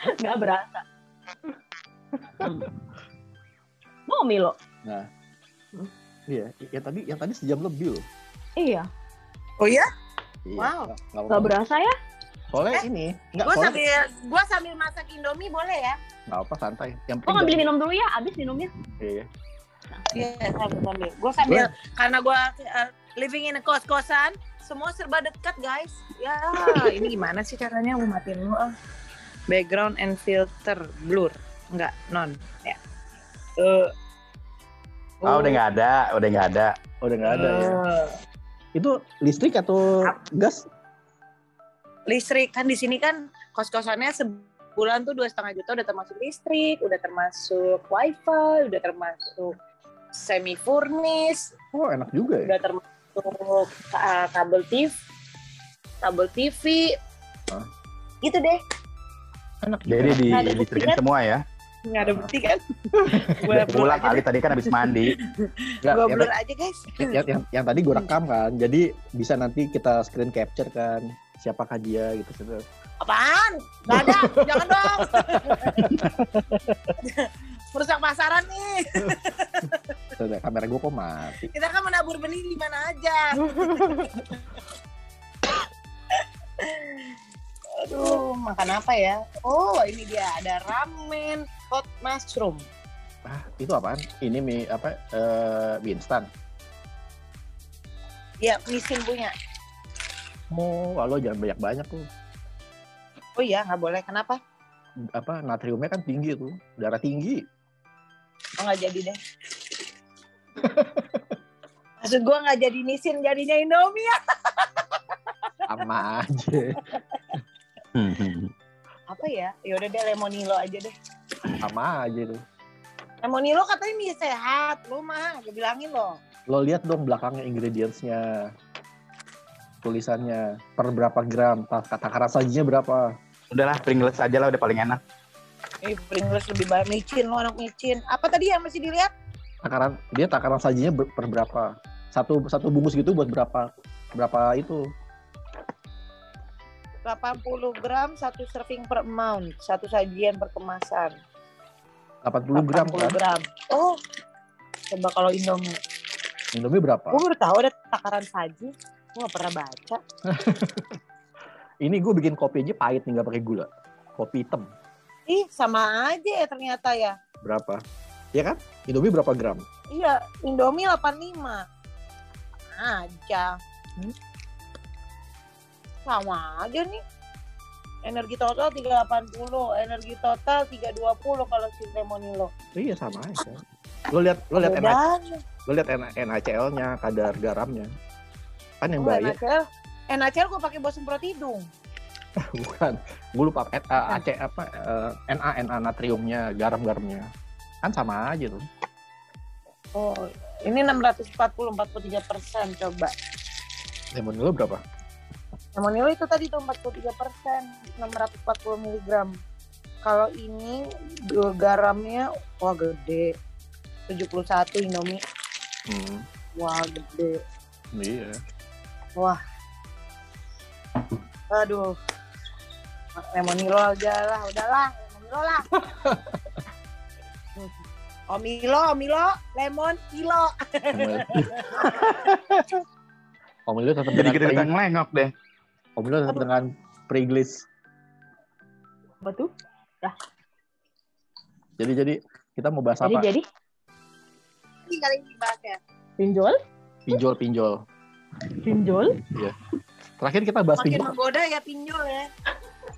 Nggak berasa. Mau Milo? Nah, iya, yang tadi yang tadi sejam lebih loh. Iya. Oh iya? Iya, Wow. nggak- apa-apa. berasa ya? Soalnya Eh, ini nggak Gue soalnya sambil gua sambil masak Indomie boleh ya? nggak apa santai. Yang Kok ngambil minum dulu ya? Abis minumnya. Iya. Iya, sambil sambil. Gue sambil karena gue living in a kos-kosan, semua serba dekat guys. Ya, ini gimana sih caranya mau matiin lu? ah? Background and filter blur, enggak non. Ya. Eh. Ah, udah nggak ada, udah nggak ada. Udah nggak ada ya. Eh. Itu listrik atau gas? listrik kan di sini kan kos-kosannya sebulan tuh dua setengah juta udah termasuk listrik, udah termasuk wifi, udah termasuk semi furnish, Oh enak juga ya. udah termasuk uh, kabel TV, kabel TV, Hah? gitu deh. Enak juga. Jadi di bukti kan? semua ya. Nggak ada bukti kan? Blur pulang kali tadi kan habis mandi. Nggak, Gue yang, blur aja guys. yang, yang, yang tadi gue rekam kan, jadi bisa nanti kita screen capture kan siapakah dia gitu. gitu. Apaan? Gak ada, jangan dong. Merusak pasaran nih. Sudah, kamera gue kok mati. Kita kan menabur benih di mana aja. Aduh, makan apa ya? Oh, ini dia ada ramen hot mushroom. Ah, itu apaan? Ini mie apa? Eh, mie instan. Ya, misin punya. Oh, lalu jangan banyak-banyak tuh. Oh iya, nggak boleh. Kenapa? Apa natriumnya kan tinggi tuh, darah tinggi. Oh, nggak jadi deh. Maksud gua nggak jadi misin, jadinya Indomie. Sama aja. Apa ya? Ya udah deh lemonilo aja deh. Sama aja tuh. Lemonilo katanya mie sehat, lu mah gue bilangin loh. Lo lihat dong belakangnya ingredientsnya. Tulisannya per berapa gram, ta- takaran sajinya berapa. Udahlah, Pringles aja lah udah paling enak. Eh, Pringles lebih banyak micin, lo anak micin. Apa tadi yang masih dilihat? Takaran dia takaran sajinya ber- per berapa. Satu satu bungkus gitu buat berapa berapa itu 80 gram, satu serving per amount, satu sajian per kemasan. 80 gram 80 kan? gram. Oh, coba kalau Indomie. Indomie berapa? Gue baru tahu ada takaran saji. Gue gak pernah baca. Ini gue bikin kopi aja pahit nih nggak pakai gula. Kopi hitam Ih, sama aja ya ternyata ya. berapa? Ya kan? Indomie berapa gram? Iya, Indomie 85. Aja. Hmm? Sama aja nih. Energi total 380, energi total 320 kalau si Lemonilo. Iya sama aja. Lo lihat lo lihat NH, lo lihat NaCl-nya, kadar garamnya. Kan yang Oh, bahaya NaCl, NaCl gue pakai buat semprot hidung. bukan. Gue lupa eh, eh, AC apa eh, Na Na natriumnya, garam-garamnya. Kan sama aja tuh. Oh, ini 640 43 persen coba. Lemonilo berapa? Lemonilo itu tadi tuh 43 persen, 640 miligram. Kalau ini garamnya wah gede, 71 Indomie, Hmm, wah gede. iya. Aduh, Lemonilo aja lah, udahlah, Lemonilo lah. Omilo, Omilo, lemon, kilo. Omilo tetap Jadi kita ngelengok deh. Omilo tetap dengan Pringles. Apa tuh? Jadi jadi kita mau bahas Jadi apa? jadi Ini kali ini bahasnya. pinjol, Pinjol pinjol. pinjol. Terakhir kita bahas Makin pinjol. menggoda ya pinjol ya.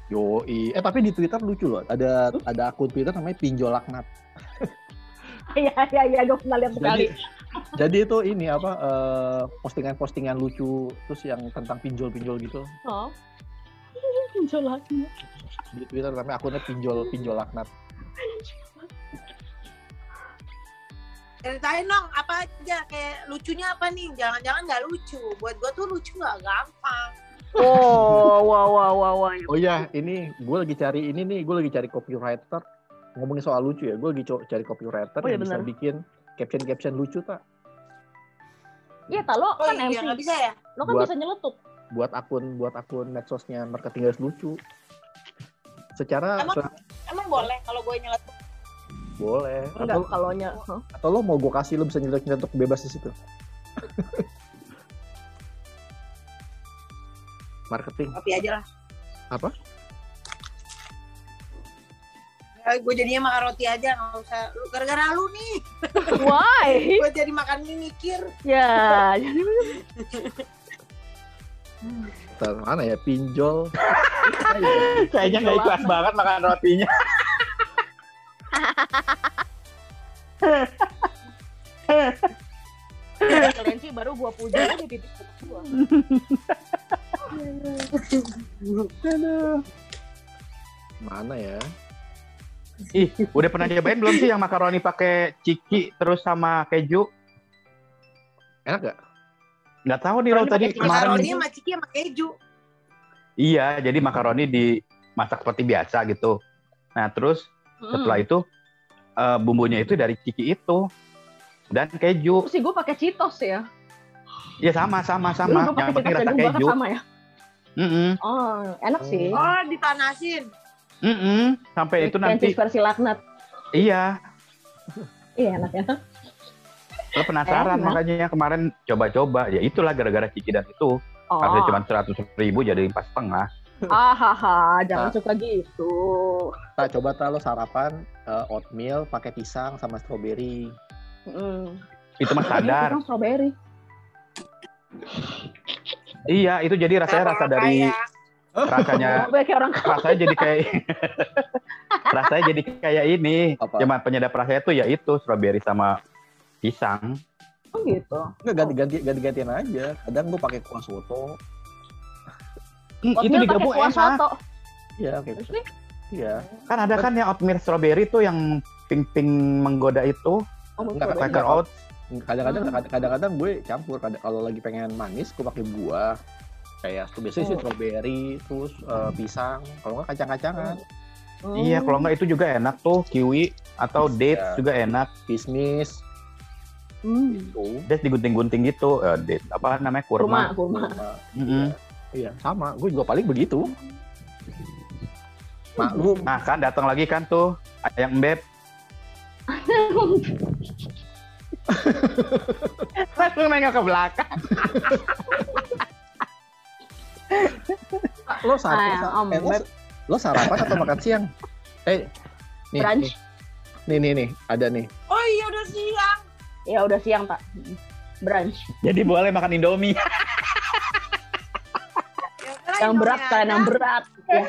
Yoi. Eh tapi di Twitter lucu loh. Ada ada akun Twitter namanya Pinjol Laknat. Iya iya iya gue pernah lihat sekali. Jadi jadi itu ini apa eh, postingan-postingan lucu terus yang tentang pinjol-pinjol gitu Oh. Pinjol lagi. di Twitter namanya akunnya Pinjol Pinjol Laknat. Ceritain dong apa aja kayak lucunya apa nih? Jangan-jangan nggak lucu. Buat gua tuh lucu nggak gampang. Oh, wah wah wah wah. Oh iya, ini gue lagi cari ini nih, gue lagi cari copywriter. Ngomongin soal lucu ya, gue lagi cari copywriter Oh iya, yang bisa benar. bikin caption-caption lucu tak Iya, tak lo Oh kan iya MC. nggak bisa ya? Lo kan Buat- bisa nyeletuk. buat akun buat akun medsosnya marketing guys lucu. Secara Emang- se- Emang boleh kalau gue nyeletuk? Boleh. Enggak, Atau, kalau nya huh? atau lo mau gue kasih lo bisa nyetok-nyetok bebas di situ. Marketing. Kopi aja lah. Apa? Ya, gue jadinya makan roti aja nggak usah. Lu gara-gara lu nih, Why? gue jadi makan mie mikir. ya, jadi Ntar mana ya pinjol. Kayaknya nggak ikhlas banget makan rotinya. kalian sih baru gua puja di titik gua. Mana ya? Ih, udah pernah nyobain belum sih yang makaroni pakai ciki terus sama keju? Enak gak? Nggak tahu nih lo Makaroni tadi kemarin. Makaroni sama ciki sama keju. Iya, jadi makaroni dimasak seperti biasa gitu. Nah, terus setelah itu eh, bumbunya itu dari ciki itu dan keju. Terus sih gua pakai Cheetos ya. Ya sama sama sama. Lu Yang penting rasa keju. sama ya. Mm-mm, Oh, enak sih. Oh, dipanasin. mm-mm. Sampai itu nanti versi laknat. iya. Iya enak ya. Lo penasaran Enak. makanya kemarin coba-coba. Ya itulah gara-gara ciki dan itu. Oh, Harusnya cuma seratus ribu jadi empat setengah. ahaha, jangan Ah. suka gitu. Tak coba tak lo sarapan eh, oatmeal pakai pisang sama strawberry. Mm. Itu mah sadar. Itu strawberry. iya, itu jadi rasanya rasa dari rasanya Gue kayak orang rasanya jadi kayak rasanya jadi kayak ini. Apa? Cuma penyedap rasanya tuh ya itu strawberry sama pisang. kau gitu. Enggak ganti-ganti ganti-gantian aja. Kadang gue pakai kuah soto. Itu digabung kuah enak. soto. Iya, kayak Terus nih, Iya. Kan ada kan yang oatmeal strawberry tuh yang pink-pink menggoda itu, oh, Enggak, strawberry. Quaker oats. Kadang-kadang Hmm. kadang-kadang gue campur. Kadang kalau lagi pengen manis, gue pakai buah. Kayak biasanya sih Oh. strawberry, terus eh, pisang. Kalau nggak kacang-kacangan, Hmm. Iya, kalau nggak itu juga enak tuh kiwi atau Iya. juga enak. kismis, Hmm. itu. Dates digunting-gunting gitu. Eh, dates apa namanya Kurma, kurma. kurma. Mm-mm. Iya, sama. Gue juga paling begitu. Maklum. Nah kan datang lagi kan tuh ayam embeb. Langsung nengok ke belakang. Lo sarapan, Ah, Om eh, lo, lo sarapan atau makan siang? Eh, nih, Brunch. nih, nih, nih, ada nih. Oh iya udah siang. Ya udah siang, Pak. Brunch. Jadi boleh makan Indomie. Ya, Yang berat aja. yang berat. Ya.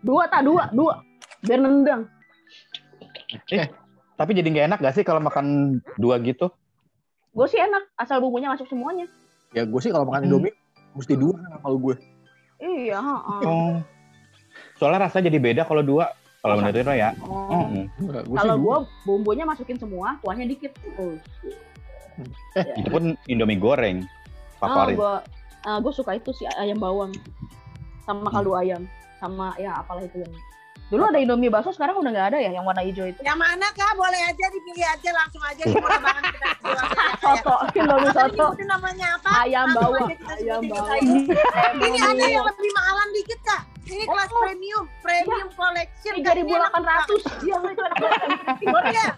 dua tak dua, dua. Biar nendang. Tapi jadi nggak enak gak sih kalau makan dua gitu? Gue sih enak, asal bumbunya masuk semuanya. Ya gue sih kalau makan Hmm. Indomie mesti dua kalau gue. Iya, heeh. Oh. Soalnya rasanya jadi beda kalau dua. Kalau menurut lo ya. Oh. Sih Kalau dua. gue bumbunya masukin semua, kuahnya dikit. Oh. Itu pun Indomie goreng. Oh, Favorit. gue gue suka itu sih ayam bawang sama kaldu ayam sama ya apalah itu yang dulu ada indomie bakso sekarang udah nggak ada ya yang warna hijau itu Yang mana kak? Boleh aja dipilih aja langsung aja kita ya. soto indomie Apa soto disebutin namanya apa? ayam bawang ayam bawang Ini ada yang lebih mahalan dikit kak. Ini kelas Oh. premium, premium collection. tiga ribu delapan ratus iya itu banget. Iya.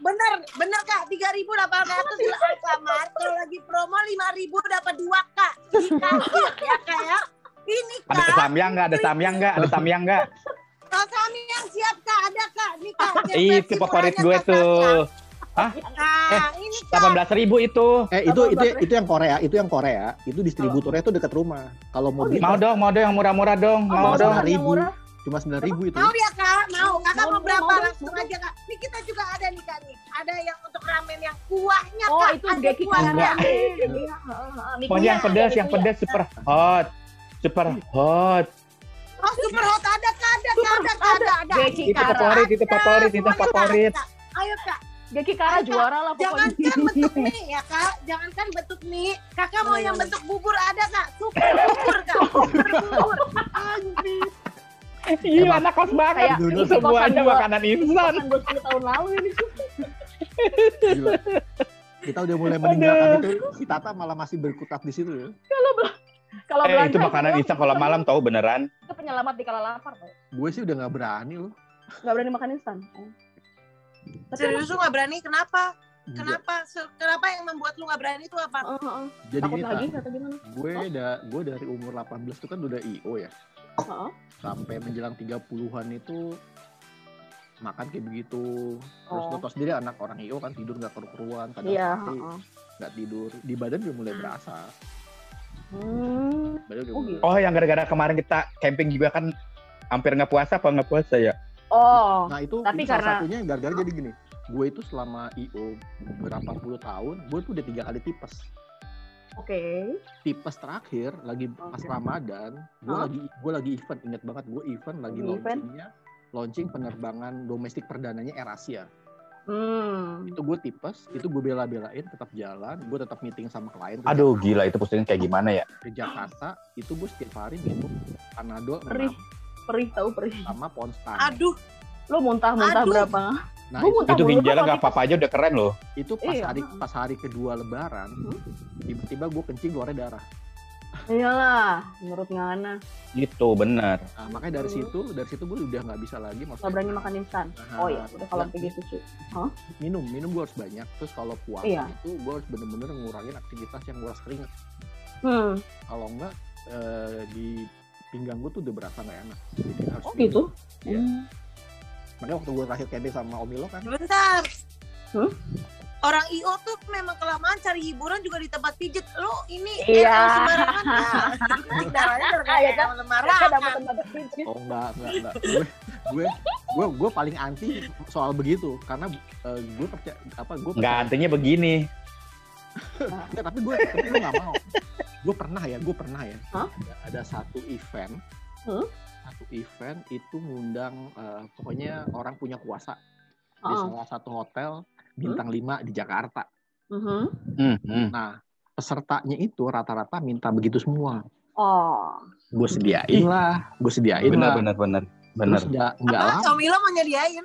Bener, bener kak. Tiga ribu delapan ratus di Alfamart. Kalau lagi promo lima ribu dapat dua kak. Dikasih ya kak ya. Ini Ada kak. samyang nggak? Ada samyang nggak? Ada samyang nggak? Kalau kami yang siap kak ada kak. Nih kak. yang Itu favorit gue Kak, tuh. Nah, ini kak. Delapan belas ribu itu. Eh itu itu itu yang Korea, itu yang Korea, itu distributornya tuh dekat rumah. Kalau mau Oh, beli Mau dong, mau dong yang murah-murah dong. Oh, Mau dong. dong. yang 9.000. murah. cuma sembilan ribu itu. Mau ya kak? Mau. Kakak Mau, mau berapa? mau, Langsung mau. aja kak. Ini kita juga ada nih kak nih. Ada yang untuk ramen yang kuahnya oh kak. itu Ada geki kuah Enggak. Iya, kuya, yang pedas, yang pedas super hot. Super hot. Oh super hot ada kak, ada kak, ada kak, ada, ada. Geki Itu kara favorit, itu favorit, itu favorit. Ayo kak, geki kara juara lah jangankan pokoknya bentuk mie ya kak, jangankan bentuk mie. Kakak mau yang bentuk bubur ada kak, super bubur kak, super bubur. Anjir. Iya, anak kos banget. Kayak Semuanya makanan instan. kosan gue 10 tahun lalu ini Gila. Kita udah mulai meninggalkan itu, si Tata malah masih berkutat di situ ya. kalau Eh, belanja itu makanan instan kalau malam tahu beneran. Ke penyelamat di kala lapar tau. gue sih udah nggak berani loh Gak berani makan instan. Oh. Tapi Serius lu nggak berani? Kenapa? Kenapa? Kenapa yang membuat lu nggak berani itu apa? Heeh, heeh. jadi takut gini lagi atau gimana? gue da, gue dari umur 18 tuh kan udah io ya Heeh. sampai menjelang 30-an itu makan kayak begitu terus Oh. lo tau sendiri anak orang io kan tidur nggak keruan kadang Iya, hari heeh. nggak tidur di badan udah mulai Hmm. berasa Hmm. Oh, gitu. Oh, yang gara-gara kemarin kita camping juga kan hampir nggak puasa apa nggak puasa ya? Oh, Nah itu, Tapi itu salah karena- satunya gara-gara jadi gini. Gue itu selama IO berapa puluh tahun, gue tuh udah tiga kali tipes. oke. Tipes terakhir lagi pas Oke. Ramadan, gue Hah? lagi gue lagi event, ingat banget gue event lagi launchingnya, launching penerbangan domestik perdananya AirAsia. Hmm. Itu gue tipes, itu gue bela-belain tetap jalan, gue tetap meeting sama klien. Aduh, gila itu pusingnya kayak gimana ya? Ke Jakarta, itu gue setiap hari minum Panadol Perih. 6 Perih tahu perih. sama Ponstan. Aduh, Lo muntah-muntah berapa? Nah Gua itu, itu ginjalnya nggak apa-apa aja udah keren loh. itu pas Iya. hari pas hari kedua Lebaran, Hmm. tiba-tiba gue kencing keluarnya darah. Iyalah, menurut Ngana. Gitu, bener. Nah, makanya dari Hmm. situ dari situ gue udah nggak bisa lagi Gak maksudnya berani makan instan. Nah, Oh iya, udah kalau kayak gitu sih. minum minum gue harus banyak terus kalau puasa Iya. itu gue harus bener-bener ngurangin aktivitas yang nguras keringat Hmm. kalau enggak eh, di pinggang gue tuh udah berasa nggak enak jadi harus Oh minum. gitu? Iya. Hmm. makanya waktu gue terakhir camping sama Omilo kan bentar. Hmm? Orang IO tuh memang kelamaan cari hiburan juga di tempat pijet. Lu ini Iya. RL sembarangan ya dapat tempat oh enggak enggak enggak gue gue gue gue paling anti soal begitu karena eh, gue percaya apa gue Nggak artinya begini. Enggak, tapi gue tapi gue nggak mau. Gue pernah ya, gue pernah ya. Ada, ada satu event, Hmm? satu event itu ngundang eh, pokoknya orang punya kuasa di Oh. salah satu hotel bintang 5 di Jakarta. Mhm. Hmm, hmm. Nah pesertanya itu rata-rata minta begitu semua. Oh. Gue sediain lah, gue sediain Bener, lah. bener, bener. Terus Bener. nggak nggak Apa? lama, Omilo mau nyediain.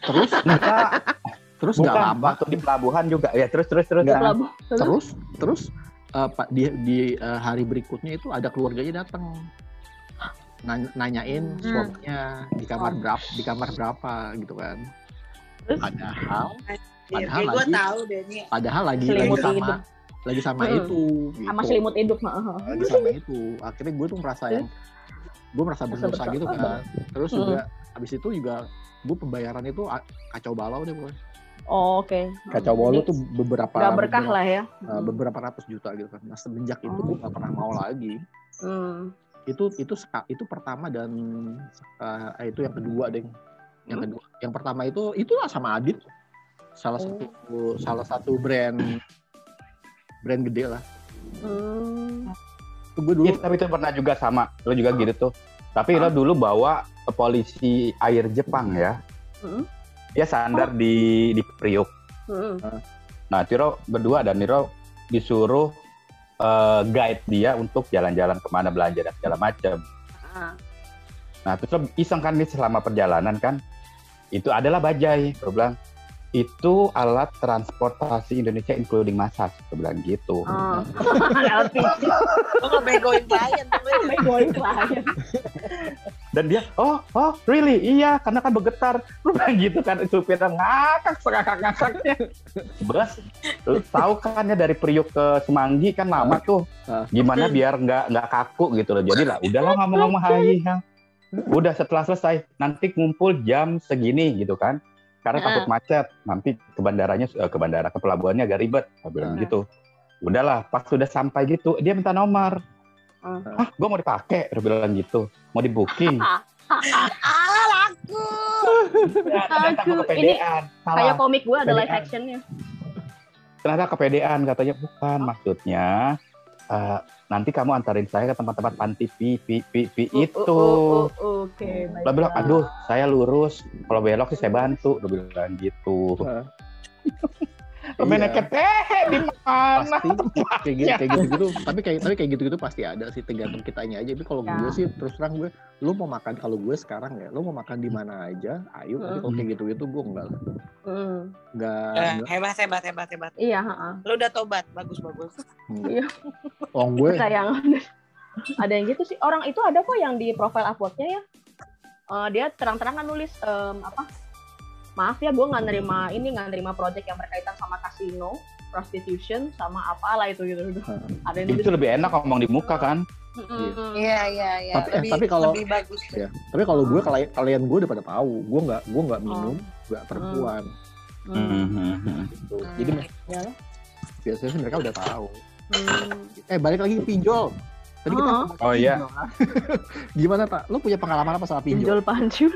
terus Enggak, terus nggak bukan. lama, Waktu di pelabuhan juga. Ya, terus, terus, terus. Nah, Pelabuh. terus terus eh, pak di di eh, hari berikutnya itu ada keluarganya datang Nanya- nanyain Hmm. swabnya di kamar Oh. berapa di kamar berapa gitu kan Terus? Padahal Padahal gue lagi- tahu deh padahal lagi lagi sama hidup. lagi sama Hmm. itu gitu. Sama selimut hidup. heeh. lagi sama itu akhirnya gue tuh merasa yang gue merasa berdosa bersalah. gitu kan terus Hmm. juga habis itu juga gue pembayaran itu kacau balau deh boy Oh, Oke. kacau balau Jadi, tuh beberapa Gak berkah beberapa, lah ya. eh, beberapa ratus juta gitu kan nah semenjak itu Oh. gue gak pernah mau lagi Hmm. itu itu itu pertama dan eh, itu yang kedua deh yang Hmm? kedua yang pertama itu itulah sama Adit salah Oh. satu salah satu brand brand gede lah Hmm. itu gue dulu Iya, tapi itu pernah juga sama. Lo juga gitu tuh. Tapi lo dulu bawa polisi air Jepang ya. Hmm. Dia sandar di di Priuk. Hmm. Nah, Tiro berdua dan Niro disuruh eh, guide dia untuk jalan-jalan ke mana belanja dan segala macam. Ah. Nah, terus lo iseng kan nih selama perjalanan kan, itu adalah bajai. Gue bilang, itu alat transportasi Indonesia including massage. Gue bilang gitu. Oh. Ngebegoin klien. Begoin klien. Dan dia, oh, oh, really? Iya, karena kan bergetar. Lu bilang gitu kan, supirnya ngakak, ngakak-ngakaknya. Bos, lu tahu kan ya dari Priuk ke Semanggi kan lama tuh. Ah. Gimana biar nggak nggak kaku gitu loh. Jadi lah, udahlah ngomong-ngomong hai. Udah setelah selesai, nanti ngumpul jam segini gitu kan. Karena Ah. takut macet. Nanti ke bandaranya, eh, ke bandara, ke pelabuhannya agak ribet. Bilang Ah. gitu. Udahlah, pas sudah sampai gitu, dia minta nomor. Ah. Ah, gue mau dipakai, dia bilang gitu. Mau di booking. Ah, laku. Kepedean. Salah. Kayak komik gue ada live actionnya. Ternyata kepedean katanya bukan maksudnya. Eh, nanti kamu antarin saya ke tempat-tempat panti pi pi pi, pi Oh, itu. oh, oh, oh, Oke, Dia bilang, aduh, saya lurus. Kalau belok sih saya bantu. Dia bilang gitu. Hah. Pemain Iya. ketehe di mana? pasti kayak gitu kayak gitu gitu tapi kayak tapi kayak gitu gitu pasti ada sih tergantung kitanya aja tapi kalau Ya. gue sih terus terang gue lu mau makan kalau gue sekarang ya lu mau makan di mana aja ayo tapi kalau kayak gitu gitu gue enggak lah Hmm. enggak Eh, enggak hebat, hebat, hebat, hebat. Iya, heeh. Lo udah tobat, bagus, bagus. oh gue Sayang. ada yang gitu sih orang itu ada kok yang di profile Upwork-nya ya Eh, dia terang-terangan nulis em, apa maaf ya gue nggak nerima ini nggak nerima project yang berkaitan sama kasino prostitution sama apalah itu gitu ada yang nulis Itu lebih enak ngomong di muka kan. Mm-mm. Iya iya iya. Tapi- eh, tapi kalau- lebih bagus. Ya. Tapi kalau gue kalian kalian gue udah pada tahu, gue nggak gue nggak minum, nggak perempuan. Hmm. Gitu. Hmm. Jadi Ya. biasanya sih mereka udah tahu. Hmm. Eh balik lagi ke pinjol. Tadi kita Oh. Oh, iya. kan? Gimana tak? Lo punya pengalaman apa sama pinjol? pinjol pancur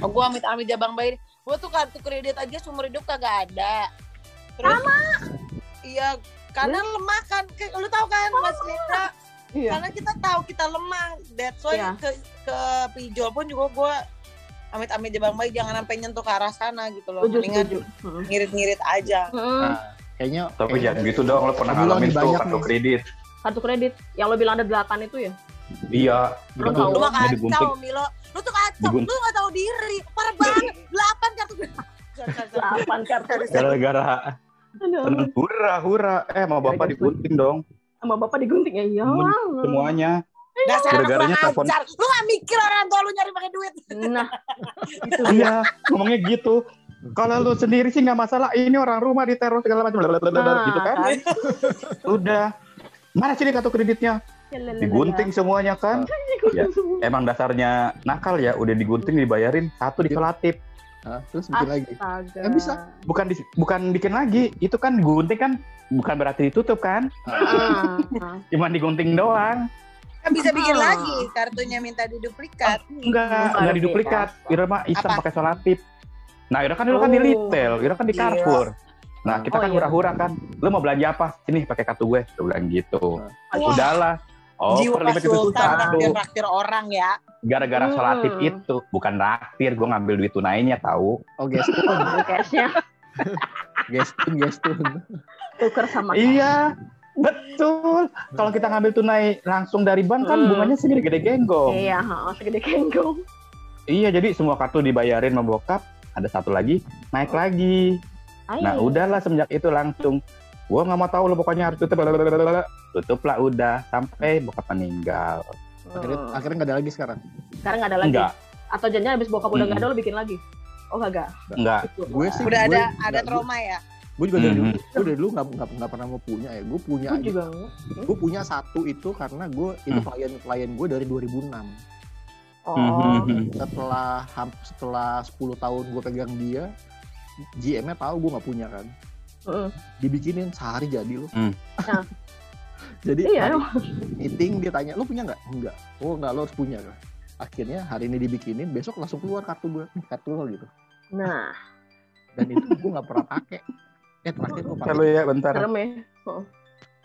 Oh, gua amit-amit jabang bayi. Gua tuh kartu kredit aja seumur hidup kagak ada. Terus, Iya, karena lemah kan. Kayak Lu tahu kan, Mas Mitra? iya Karena kita tahu kita lemah. That's why Iya. ke ke pinjol pun juga gua amit-amit jabang bayi jangan sampai nyentuh ke arah sana gitu loh. Mendingan Hmm. ngirit-ngirit aja. Hmm. Kayaknya Tapi kayaknya- jangan gitu dong, lo pernah ngalamin tuh banyak kartu nih. kredit. kartu kredit yang lo bilang ada delapan itu ya Iya. Lo tahu. Lu mah kacau, Milo. Lu tuh kacau. Digun- Lu gak tahu diri. Parah banget. Delapan kartu delapan kartu Gara-gara seneng hura hura. Eh, mau bapak digunting dong. sama bapak digunting ya ya Temen- Semuanya. Dasar anak Gara-garanya kurang telepon. ajar. Lu gak mikir orang tua lu nyari pakai duit. nah itu Iya, ngomongnya gitu. Kalau lu sendiri sih nggak masalah. Ini orang rumah diteror segala macam, Nah, gitu kan? Udah. Mana sih kartu kreditnya? Digunting semuanya kan? Ya. Emang dasarnya nakal ya. Udah digunting dibayarin satu disolatif. Hah? terus bikin lagi. Kan bisa. Bukan di, bukan bikin lagi. Itu kan gunting kan bukan berarti ditutup kan? Ah. Cuman digunting doang. Kan bisa bikin Ah. lagi. Kartunya minta diduplikat. Enggak, Bukan enggak di diduplikat. Ira mah iseng pakai solatif. Nah, Ira kan dulu kan di Oh. retail, Ira kan di Iya. Carrefour. Nah, kita Oh, kan iya. hura-hura kan. Lu mau belanja apa? Sini pakai kartu gue. Gue bilang gitu. Wah. Udahlah. Oh, Jiwa sultan satu. naktir-naktir orang ya. Gara-gara Hmm. solatif itu, bukan raktir, gue ngambil duit tunainya tahu. Oh gestun, cashnya gestun, gestun. tuker sama Iya, betul. Kalau kita ngambil tunai langsung dari bank kan Hmm. bunganya segede-gede genggong. iya segede kenggong Iya, jadi semua kartu dibayarin sama bokap. Ada satu lagi naik lagi. Nah Ayo. udahlah semenjak itu langsung gua nggak mau tahu lo pokoknya harus tutup blablabla. tutup lah udah sampai bokap meninggal Akhirnya, Hmm. akhirnya nggak ada lagi sekarang. sekarang nggak ada lagi enggak atau jangan habis bokap udah nggak Mm-mm. ada lo bikin lagi oh kagak enggak Gue sih, Udah gue, ada ada nggak- trauma ya. Gue juga dari dulu, Mhm. gue dari dulu nggak nggak nggak pernah mau punya ya. Gue punya Gue juga Gue punya satu itu karena gue itu Hmm. klien klien gue dari 2006. oh Mhm. Setelah setelah 10 tahun gue pegang dia, GM-nya tahu gue nggak punya kan. Dibikinin sehari jadi loh. Hmm. Nah. jadi iya meeting dia tanya, lu punya nggak? Enggak. Oh enggak, lo harus punya kan. Akhirnya hari ini dibikinin, besok langsung keluar kartu gue, Nih, kartu lo gitu. nah Dan itu gue nggak pernah pakai. Eh terakhir gue pakai. Ya bentar serem ya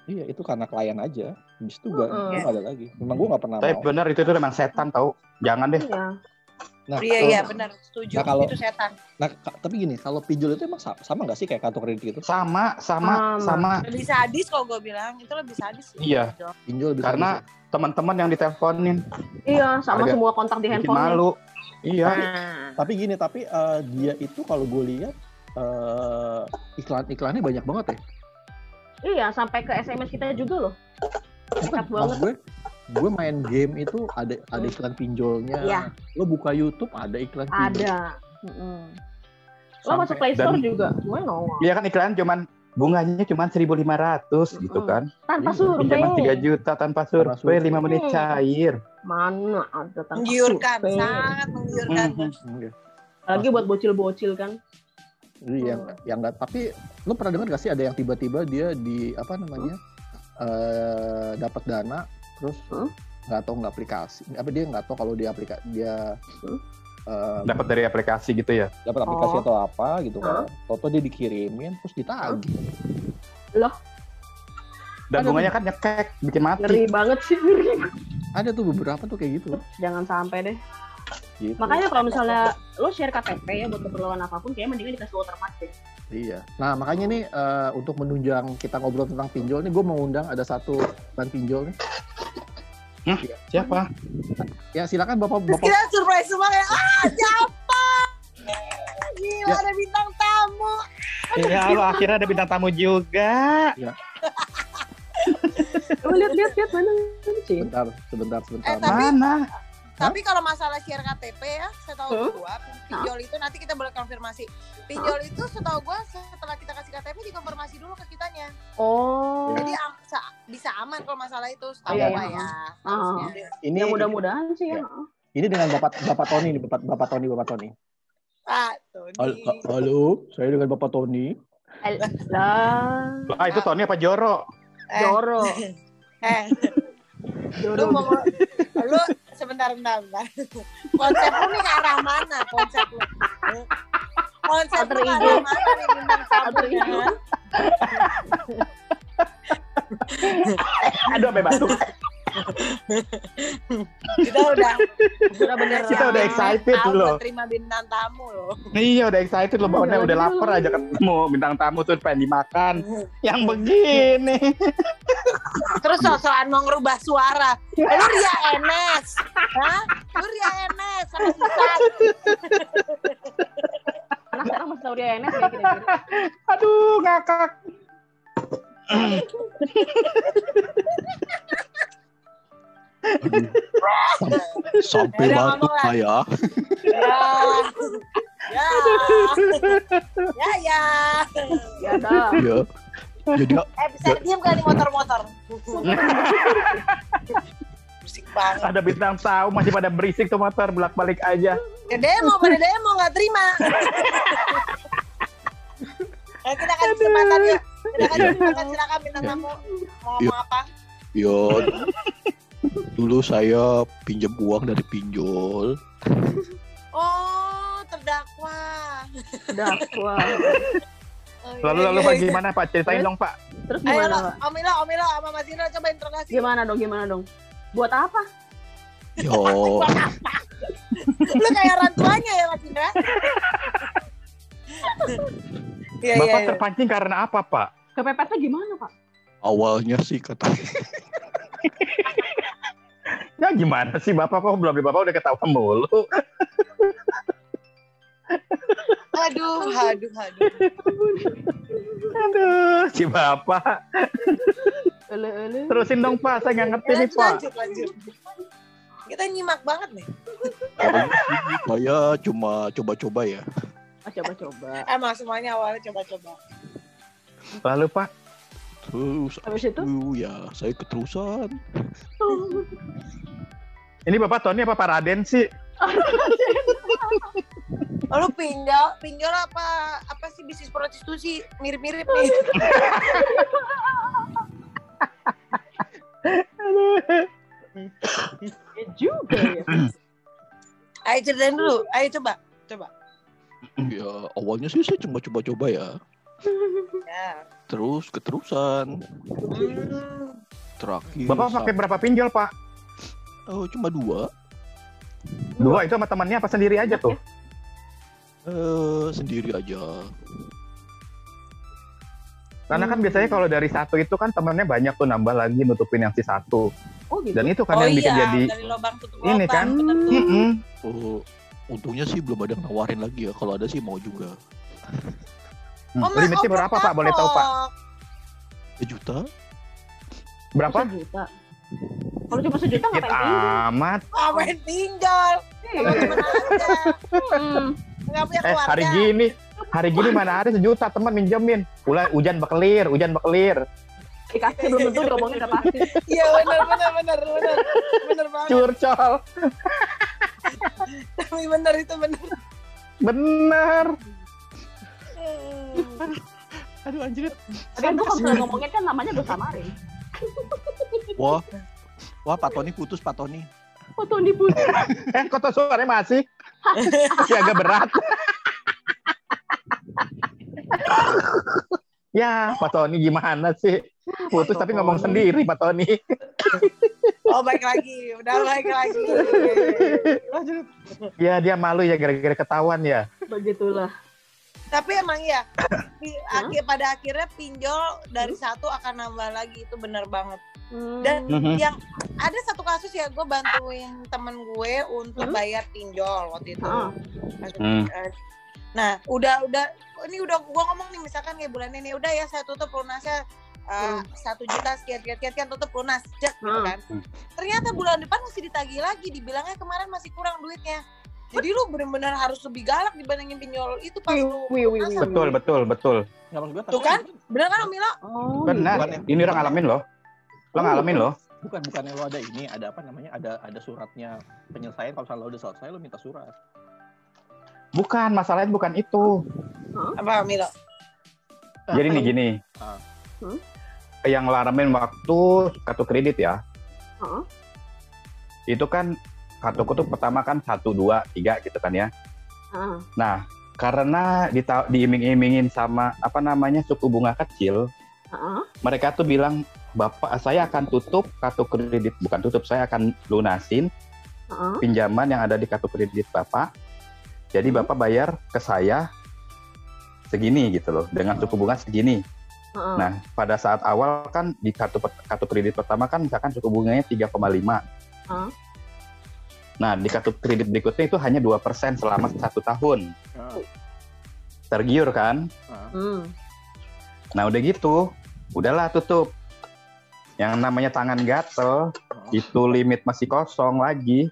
Iya itu karena klien aja. Habis itu gak, nggak ada lagi. Memang gue nggak pernah tapi mau. benar itu tuh memang setan tau jangan deh iya Nah, Iya iya benar setuju. Nah, kalau- Itu setan. Nah, ka- tapi gini, kalau pinjol itu emang sa- sama nggak sih kayak kartu kredit gitu? sama sama Sama. sama Lebih sadis kalau gue bilang itu lebih sadis. sih. Iya. Pinjol bisa karena teman-teman yang diteleponin iya sama Harga- semua kontak di handphone malu iya nah Tapi gini, tapi eh, dia itu kalau gue lihat eh, iklan-iklannya banyak banget ya. iya sampai ke SMS kita juga loh Bukan, banget. gue, gue main game itu ada ada iklan pinjolnya. Iya. Lo buka YouTube ada iklan pinjol. ada lo masuk Play Store dan- juga Iya kan iklan cuman bunganya cuma 1.500 gitu Mm-mm. kan tanpa Iya, survei pinjaman 3 juta tanpa survei. 5 menit Hmm. cair mana ada tanpa Menggiurkan, survei. sangat menggiurkan. Mhm. Iya. lagi buat bocil-bocil kan Jadi yang yang nggak tapi lo pernah dengar gak sih ada yang tiba-tiba dia di apa namanya eh dapat dana terus? Hmm? nggak tahu nggak aplikasi. Apa dia nggak tahu kalau dia aplikasi dia Hmm? eh, dapat dari aplikasi gitu ya? Dapat aplikasi Oh. atau apa gitu kan. Foto dia dikirimin terus ditagih. Dan Ada bunganya kan nyekek bikin mati. Ngeri banget sih ngeri. ada tuh beberapa tuh kayak gitu. Jangan sampai deh. Gitu. Makanya kalau misalnya lo share KTP ya buat keperluan apa pun kayaknya mendingan dikasih watermark deh. Iya. Nah makanya nih eh, untuk menunjang kita ngobrol tentang pinjol nih gue mau undang ada satu ban pinjol nih siapa ya silakan bapak Terus bapak kita surprise semua kayak ah siapa? Gila Ya. ada bintang tamu. ya lo akhirnya ada bintang tamu juga Coba lihat lihat lihat mana sih? Sebentar, sebentar, sebentar. Eh, tapi- Mana? Tapi kalau masalah share KTP ya, setahu Huh? gua pinjol itu nanti kita boleh konfirmasi. Pinjol itu setahu gua setelah kita kasih KTP dikonfirmasi dulu ke kitanya. Oh. Jadi am- sa- bisa aman kalau masalah itu setahu Iya, gua iya. ya. Ah. harusnya. Ini Ya mudah-mudahan sih ya. ini dengan Bapak Bapak Tony nih, Bapak Bapak Tony, Bapak Tony. Ah, tuh. Halo, halo, saya dengan Bapak Tony. Lah, Ah itu Tony apa Joro? Eh, Joro. eh, lu Joro. mau lu sebentar bentar, bentar. Konsep lu nih ke arah mana konsep lu? Konsep lu ke arah mana nih bintang ego. ya? Aduh, sampai batuk. Kita udah Udah bener. Kita udah excited tahu loh. terima bintang tamu loh. Iya udah excited loh, Udah, udah, lapar aja ketemu bintang tamu tuh pengen dimakan. Yang begini. Terus sosokan mau ngerubah suara. Eh, Lu Ria Enes. Hah? Lu Ria Enes sama Susan. Anak sekarang masih tahu dia enes ya kira-kira. Aduh, ngakak. Sampai Udah, batuk saya. Ya. Ya. Ya ya. Ya dah. Ya. Jadi Eh bisa diam nih motor-motor? Berisik banget. Ada bintang tamu masih pada berisik tuh motor bolak-balik aja. Ya demo pada demo nggak terima. Eh kita kasih kesempatan ya. Kita kasih kesempatan silakan bintang tamu mau ngomong apa? ya dulu saya pinjam uang dari pinjol. Oh terdakwa. Wah. Oh, iya, Lalu lalu iya, Pak iya. gimana Pak? Ceritain dong Pak. Terus Ayo gimana, lo, Pak? Om Ilo, Om Ilo, sama Mas Indra coba interogasi. Gimana dong, gimana dong? Buat apa? Yo, Lu kayak orang tuanya ya Mas Indra. Iya, iya, Bapak iya. terpancing karena apa Pak? Kepepetnya gimana, Pak? awalnya sih kata Ya gimana sih Bapak kok belum di Bapak udah ketawa mulu. Aduh, aduh, aduh. Aduh, si Bapak. Ele-ele. Terusin dong Pak, saya nggak ngerti nih Pak. lanjut, lanjut. Kita nyimak banget nih. saya cuma coba-coba ya. Ah, coba-coba. Emang semuanya awalnya coba-coba. Lalu Pak, Terus Habis itu? Uh, ya saya keterusan. ini Bapak Tony apa Pak Raden sih? Oh, lu pinjol, pinjol apa apa sih bisnis prostitusi mirip-mirip nih. Ya juga ya. Ayo ceritain dulu, ayo coba, coba. Ya awalnya sih saya cuma coba-coba ya. Ya. Terus keterusan. Hmm. Terakhir. Bapak pakai berapa pinjol Pak? Oh, cuma dua. Dua itu sama temannya apa sendiri aja tuh? Eh sendiri aja. Karena kan biasanya kalau dari satu itu kan temannya banyak tuh nambah lagi nutupin yang si satu. Oh gitu. Dan itu kan Oh yang bikin iya, jadi dari lubang tutup ini kan. Mm-mm. Oh, untungnya sih belum ada yang nawarin lagi ya. Kalau ada sih mau juga. Hmm. Oh, Limitnya berapa Pak? Boleh tahu Pak? Sejuta? Berapa? Sejuta. Kalau cuma sejuta Dikit ngapain amat. Ngapain pinjol? Kalau Iya. Hmm. nggak punya Eh keluarga. hari gini, hari gini mana ada sejuta teman minjemin. Ulah hujan bekelir, hujan bekelir. Dikasih belum tentu ngomongin udah pasti. Iya benar benar benar benar benar banget. Curcol. Tapi benar itu benar. Bener. Aduh anjir. Tapi gua kalau misalnya ngomongin kan namanya dosa samarin. Wah. Wah, Pak Tony putus, Pak Tony. Foto di putih. Eh kok tuh suaranya masih? Masih agak berat. ya, Pak Tony gimana sih? Putus tapi ngomong sendiri Pak Tony. Oh baik lagi, udah baik lagi. Lanjut. Ya dia malu ya gara-gara ketahuan ya. Begitulah. Tapi emang ya, di, akhir, pada akhirnya pinjol dari satu akan nambah lagi itu benar banget. Hmm. Dan Mhm. yang ada satu kasus ya gue bantuin temen gue untuk Hmm? bayar pinjol waktu itu. Ah. Hmm. Nah, udah udah ini udah gue ngomong nih misalkan kayak bulan ini udah ya saya tutup lunasnya eh, satu juta sekian sekian sekian, tutup lunas Jek, gitu Hmm. kan ternyata bulan depan masih ditagih lagi dibilangnya kemarin masih kurang duitnya jadi lu bener-bener harus lebih galak dibandingin pinjol itu pas lu wih, wih, wih. Betul, betul, betul. Nggak maksud gue, Tuh kan? bener kan Om Milo? Oh, Benar. bukan- Ini orang ngalamin loh. Lo ngalamin loh. bukan bukannya lo ada ini, ada apa namanya? Ada ada suratnya penyelesaian kalau misalnya lo udah selesai lo minta surat. Bukan, masalahnya bukan itu. Apa Om Milo? Jadi nih gini. Ah. Hmm? Yang ngalamin waktu kartu kredit ya. Heeh. Itu kan kartuku tuh pertama kan satu dua tiga gitu kan ya. Heeh. Nah, karena dita- diiming-imingin sama apa namanya suku bunga kecil, Heeh. mereka tuh bilang bapak saya akan tutup kartu kredit bukan tutup saya akan lunasin Heeh. pinjaman yang ada di kartu kredit bapak. Jadi Hmm. bapak bayar ke saya segini gitu loh dengan suku bunga segini. Nah, pada saat awal kan di kartu kartu kredit pertama kan misalkan suku bunganya 3,5. Heeh. Nah, di kartu kredit berikutnya itu hanya 2% selama satu tahun. Ah, Tergiur kan? ah. Hmm. Nah, udah gitu, udahlah tutup. Yang namanya tangan gatel, itu limit masih kosong lagi.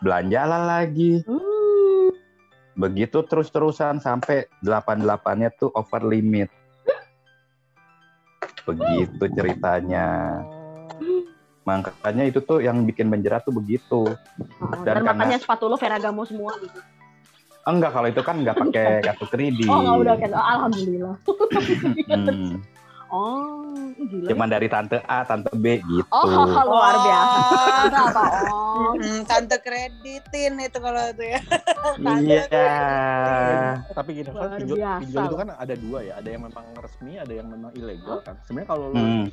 Belanjalah lagi. Hmm. Begitu terus-terusan sampai 88-nya tuh over limit. Begitu ceritanya. Makanya itu tuh yang bikin menjerat tuh begitu. Heeh. Dan Dan, karena- makanya sepatu lo Ferragamo semua gitu. Enggak, kalau itu kan nggak pakai kartu kredit. Oh, nggak udah kan. Oh, alhamdulillah. Hmm. Oh, gila. Cuman dari tante A, tante B gitu. Oh, luar biasa. Oh. Apa? Oh. Hmm, tante kreditin itu kalau itu ya. Iya. Tapi gini, kan pinjol, pinjol itu kan ada dua ya, ada yang memang resmi, ada yang memang ilegal kan. Sebenarnya kalau lo Hmm.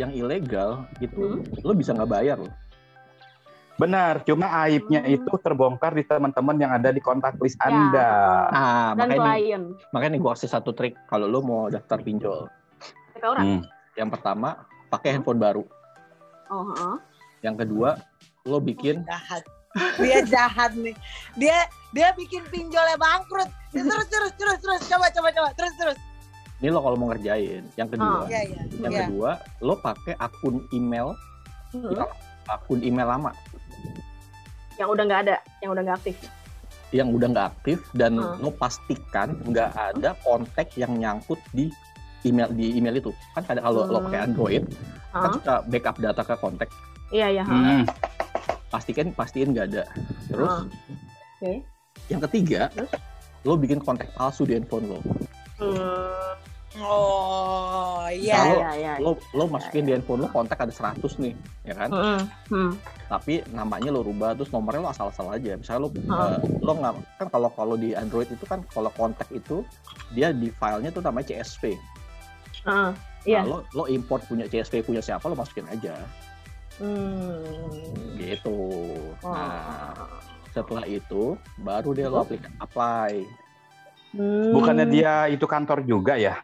Yang ilegal itu Hmm. lo bisa nggak bayar lo. Benar, cuma aibnya Hmm. itu terbongkar di teman-teman yang ada di kontak list Ya. Anda. Nah, Dan makanya nih, klien. makanya nih gue kasih satu trik kalau lo mau daftar pinjol. Orang. Hmm. Yang pertama, pakai handphone baru. Oh, heeh. Yang kedua, lo bikin jahat. Dia jahat nih. Dia dia bikin pinjolnya bangkrut. Terus terus terus terus coba coba coba terus terus. Ini lo kalau mau ngerjain. Yang kedua, Oh. Iya iya. yang Iya. kedua, lo pakai akun email, Hmm. akun email lama Yang udah nggak ada, yang udah nggak aktif. yang udah nggak aktif dan Hmm. lo pastikan nggak ada kontak yang nyangkut di email di email itu. Kan kadang kalau lo Hmm. pakai Android, kan Heeh. suka backup data ke kontak. Iya, iya. heeh. Hmm. Pastikan pastiin nggak ada. Terus Ah. Oke. yang ketiga, Terus? lo bikin kontak palsu di handphone lo. Hmm. Oh Kalau- iya. Iya, iya. Lo lo masukin di handphone lo kontak ada 100 nih, ya kan? Hmm. Hmm. tapi namanya lo rubah terus nomornya lo asal-asal aja misalnya lo Ah. eh, lo nggak kan kalau kalau di Android itu kan kalau kontak itu dia di filenya tuh namanya CSV Heeh. Iya. nah, lo lo import punya CSV punya siapa lo masukin aja Hmm. gitu Oh. nah setelah itu baru deh lo aplik apply Hmm. Bukannya dia itu kantor juga ya?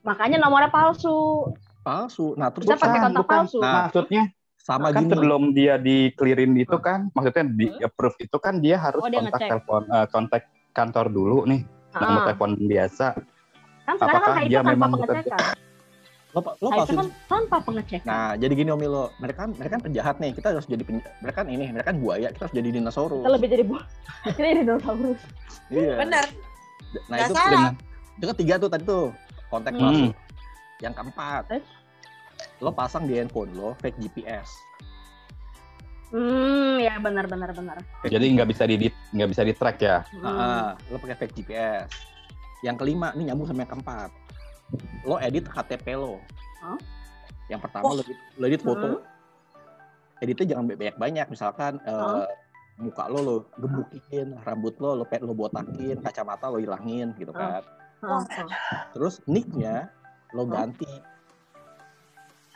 Makanya nomornya palsu. palsu nah terus Bisa pakai kontak bukan. palsu. Nah, Maksudnya sama kan gini sebelum dia di-clearin itu kan, maksudnya di approve itu kan dia harus Oh, dia kontak ngecek. telepon eh, kontak kantor dulu nih, nomor Ah. telepon biasa. Kan sekarang apakah kan dia tanpa memang pengecekan. lo, lo Nah, palsuin kan tanpa pengecekan. nah jadi gini Omi lo mereka kan mereka kan penjahat nih kita harus jadi pen, mereka kan ini mereka kan buaya kita harus jadi dinosaurus Kita lebih jadi buah. Kita jadi dinosaurus. iya Bener. Nah Nggak itu salah. dengan itu kan tiga tuh tadi tuh kontak Hmm. palsu. Yang keempat, Terus? lo pasang di handphone lo fake GPS. Hmm, ya benar benar benar. Jadi nggak bisa di nggak bisa di track ya. Hmm. Ah, lo pakai fake GPS. Yang kelima, ini nyambung sama yang keempat. Lo edit KTP lo. Hah? Yang pertama lo, lo edit foto. Hmm. Editnya jangan banyak-banyak. Misalkan eh, Hah? muka lo lo gebukin, rambut lo lo pet lo botakin, kacamata lo hilangin gitu kan. Ah, ah. Terus nicknya lo ganti.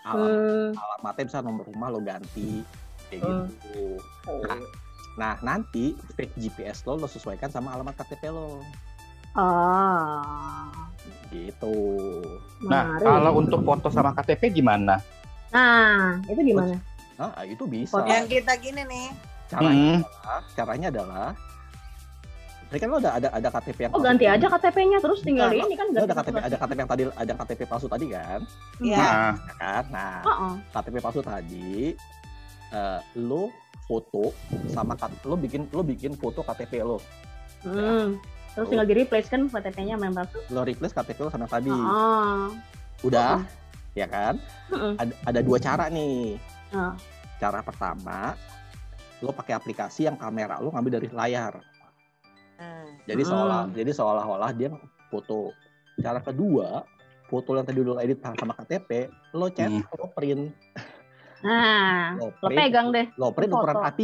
Alam, alamatnya bisa nomor rumah lo ganti kayak gitu. Nah, nah, nanti fake GPS lo lo sesuaikan sama alamat KTP lo Ah. gitu. Nah, kalau untuk foto sama KTP gimana? Nah, itu gimana? Nah, itu bisa. Foto. Yang kita gini nih. Caranya Hmm. adalah, caranya adalah Ini kan lo ada ada ada KTP yang Oh palsu. ganti aja KTP-nya terus tinggal Nah, ini kan Lo ganti ada KTP ada KTP yang tadi ada KTP palsu tadi kan? Iya. Nah, Ya kan? Nah, Heeh. KTP palsu tadi eh, lo foto sama lo bikin lo bikin foto KTP lo. Hmm. Terus tinggal di replace kan KTP-nya memang palsu. Lo replace KTP lo sama tadi. Heeh. Udah, ya kan? Heeh. Ada ada dua cara nih. Ah. Cara pertama, lo pakai aplikasi yang kamera lo ngambil dari layar. Hmm. Jadi Hmm. seolah jadi seolah-olah dia foto. Cara kedua, foto yang tadi lo edit sama KTP, lo chat, Hmm. lo print, Nah, lo lo print, pegang deh. lo print Lo ukuran foto. A3,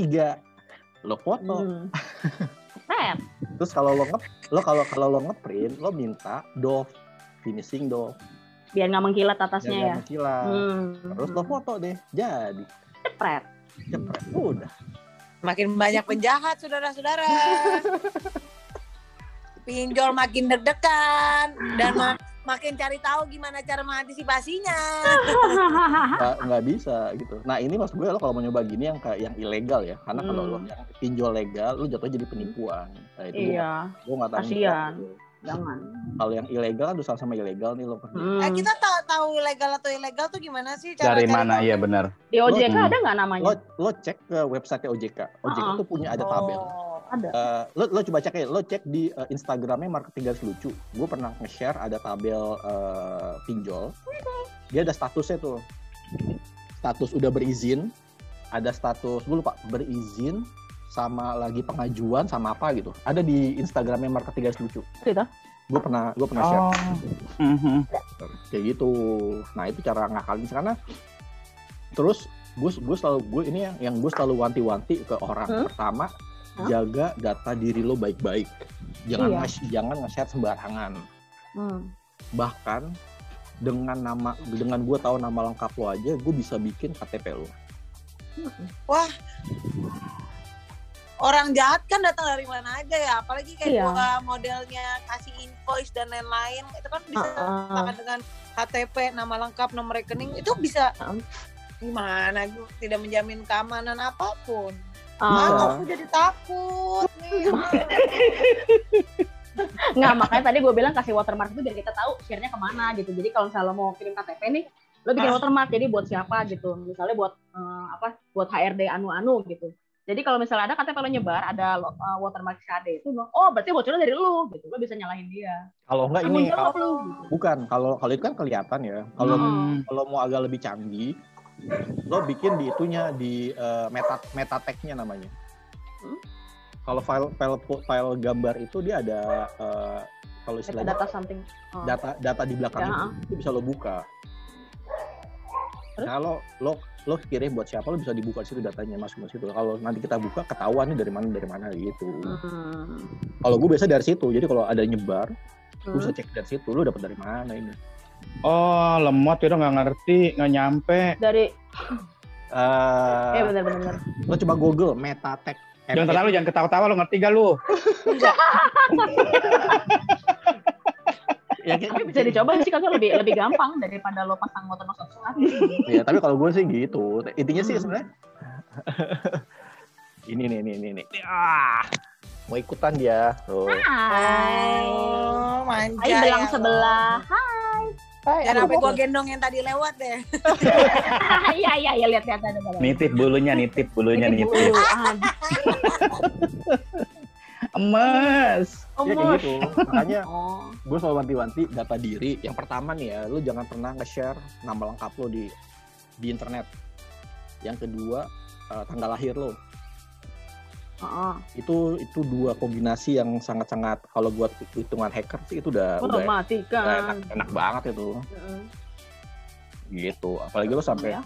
lo foto. Hmm. Terus kalau lo nge lo kalau kalau lo ngeprint, lo minta doff, finishing doff, Biar nggak mengkilat atasnya ya. jangan mengkilat. Hmm. Terus lo foto deh, jadi Jepret. jepret, udah. Makin banyak penjahat, saudara-saudara. Pinjol makin deg-degan dan ma- makin cari tahu gimana cara mengantisipasinya. nggak nggak bisa gitu. Nah ini maksud gue lo kalau mau nyoba gini yang kayak yang ilegal ya, karena kalau lo Hmm. yang pinjol legal, lo jatuh jadi penipuan. Nah, itu iya, gue nggak tahu. Kasian. Jangan. Kalau yang ilegal kan dosa sama ilegal nih lo. Hmm. Eh, kita tahu tahu legal atau ilegal tuh gimana sih cara dari cari mana tahu? ya benar. Di OJK Hmm. ada nggak namanya? Lo lo cek ke website OJK. OJK Uh-uh. tuh punya ada tabel. Oh. Ada. Eh, lo lo coba cek ya, lo cek di eh, Instagramnya marketing garis lucu. Gue pernah nge-share ada tabel eh, pinjol. Dia ada statusnya tuh. Status udah berizin, ada status gue lupa berizin sama lagi pengajuan sama apa gitu. Ada di Instagramnya marketing garis lucu. Gitu. Gue pernah gue pernah share Oh. Mhm. kayak gitu. Nah itu cara ngakalin karena terus gue gue selalu gue ini yang yang gue selalu wanti-wanti ke orang Hmm? pertama Hah? jaga data diri lo baik-baik jangan Iya. nge- jangan nge-share sembarangan Hmm. bahkan dengan nama dengan gue tahu nama lengkap lo aja gue bisa bikin KTP lo Wah. Orang jahat kan datang dari mana aja ya, apalagi kayak Iya. gua modelnya kasih invoice dan lain-lain, itu kan bisa Heeh. bahkan dengan KTP, nama lengkap, nomor rekening, itu bisa gimana? Gue tidak menjamin keamanan apa pun. Ah, Bisa. aku jadi takut nih. Nggak, makanya tadi gue bilang kasih watermark itu biar kita tahu share-nya ke mana gitu. Jadi kalau misalnya lo mau kirim KTP nih, lo bikin Ah. watermark. Jadi buat siapa gitu. Misalnya buat eh, apa? Buat HRD anu-anu gitu. Jadi kalau misalnya ada KTP lo nyebar, ada lo- eh, watermark si AD itu, lo, oh berarti bocornya dari lo gitu. Lo bisa nyalahin dia. kalau enggak ini jawab kalau- lo gitu. bukan kalau kalau itu kan kelihatan ya kalau Hmm. kalau mau agak lebih canggih lo bikin di itunya di eh, meta meta tag-nya namanya Hmm. kalau file file file gambar itu dia ada eh, kalau istilahnya Data something. Oh. data data di belakang Ya, itu, itu bisa lo buka. Kalau lo lo kirim buat siapa lo bisa dibuka di situ datanya masuk ke situ. Kalau nanti kita buka ketahuan nih dari mana dari mana gitu. Hmm. Kalau gue biasa dari situ. Jadi kalau ada nyebar, gue Hmm. bisa cek dari situ. Lo dapat dari mana ini? Oh, lemot udah nggak ngerti, nggak nyampe. Dari, Eh, eh benar-benar. lo coba Google meta tag. Jangan terlalu, jangan ketawa-tawa lo ngerti gak lu? Ya, Tapi bisa dicoba sih kan lebih lebih gampang daripada lo pasang watermark satu-satu. Iya, tapi kalau gue sih gitu. Intinya sih Hmm. sebenarnya ini nih, ini, ini, ini. Ah, mau ikutan dia. Tuh. Hai. Oh, manja Hai belang ya, sebelah. lo. Jangan sampai gua gendong yang tadi lewat deh. Iya iya iya lihat lihat ada ada. Nitip bulunya, nitip bulunya, Nitip nitip. bulu. Emas. Ya kayak gitu. Makanya Oh. gue selalu wanti-wanti data diri. Yang pertama nih ya, lu jangan pernah nge-share nama lengkap lo di di internet. Yang kedua, eh, tanggal lahir lo. Heeh. Itu itu dua kombinasi yang sangat-sangat kalau buat hitungan hacker sih itu udah udah, udah enak, enak banget itu. Heeh. Gitu. Apalagi lo sampai Ya.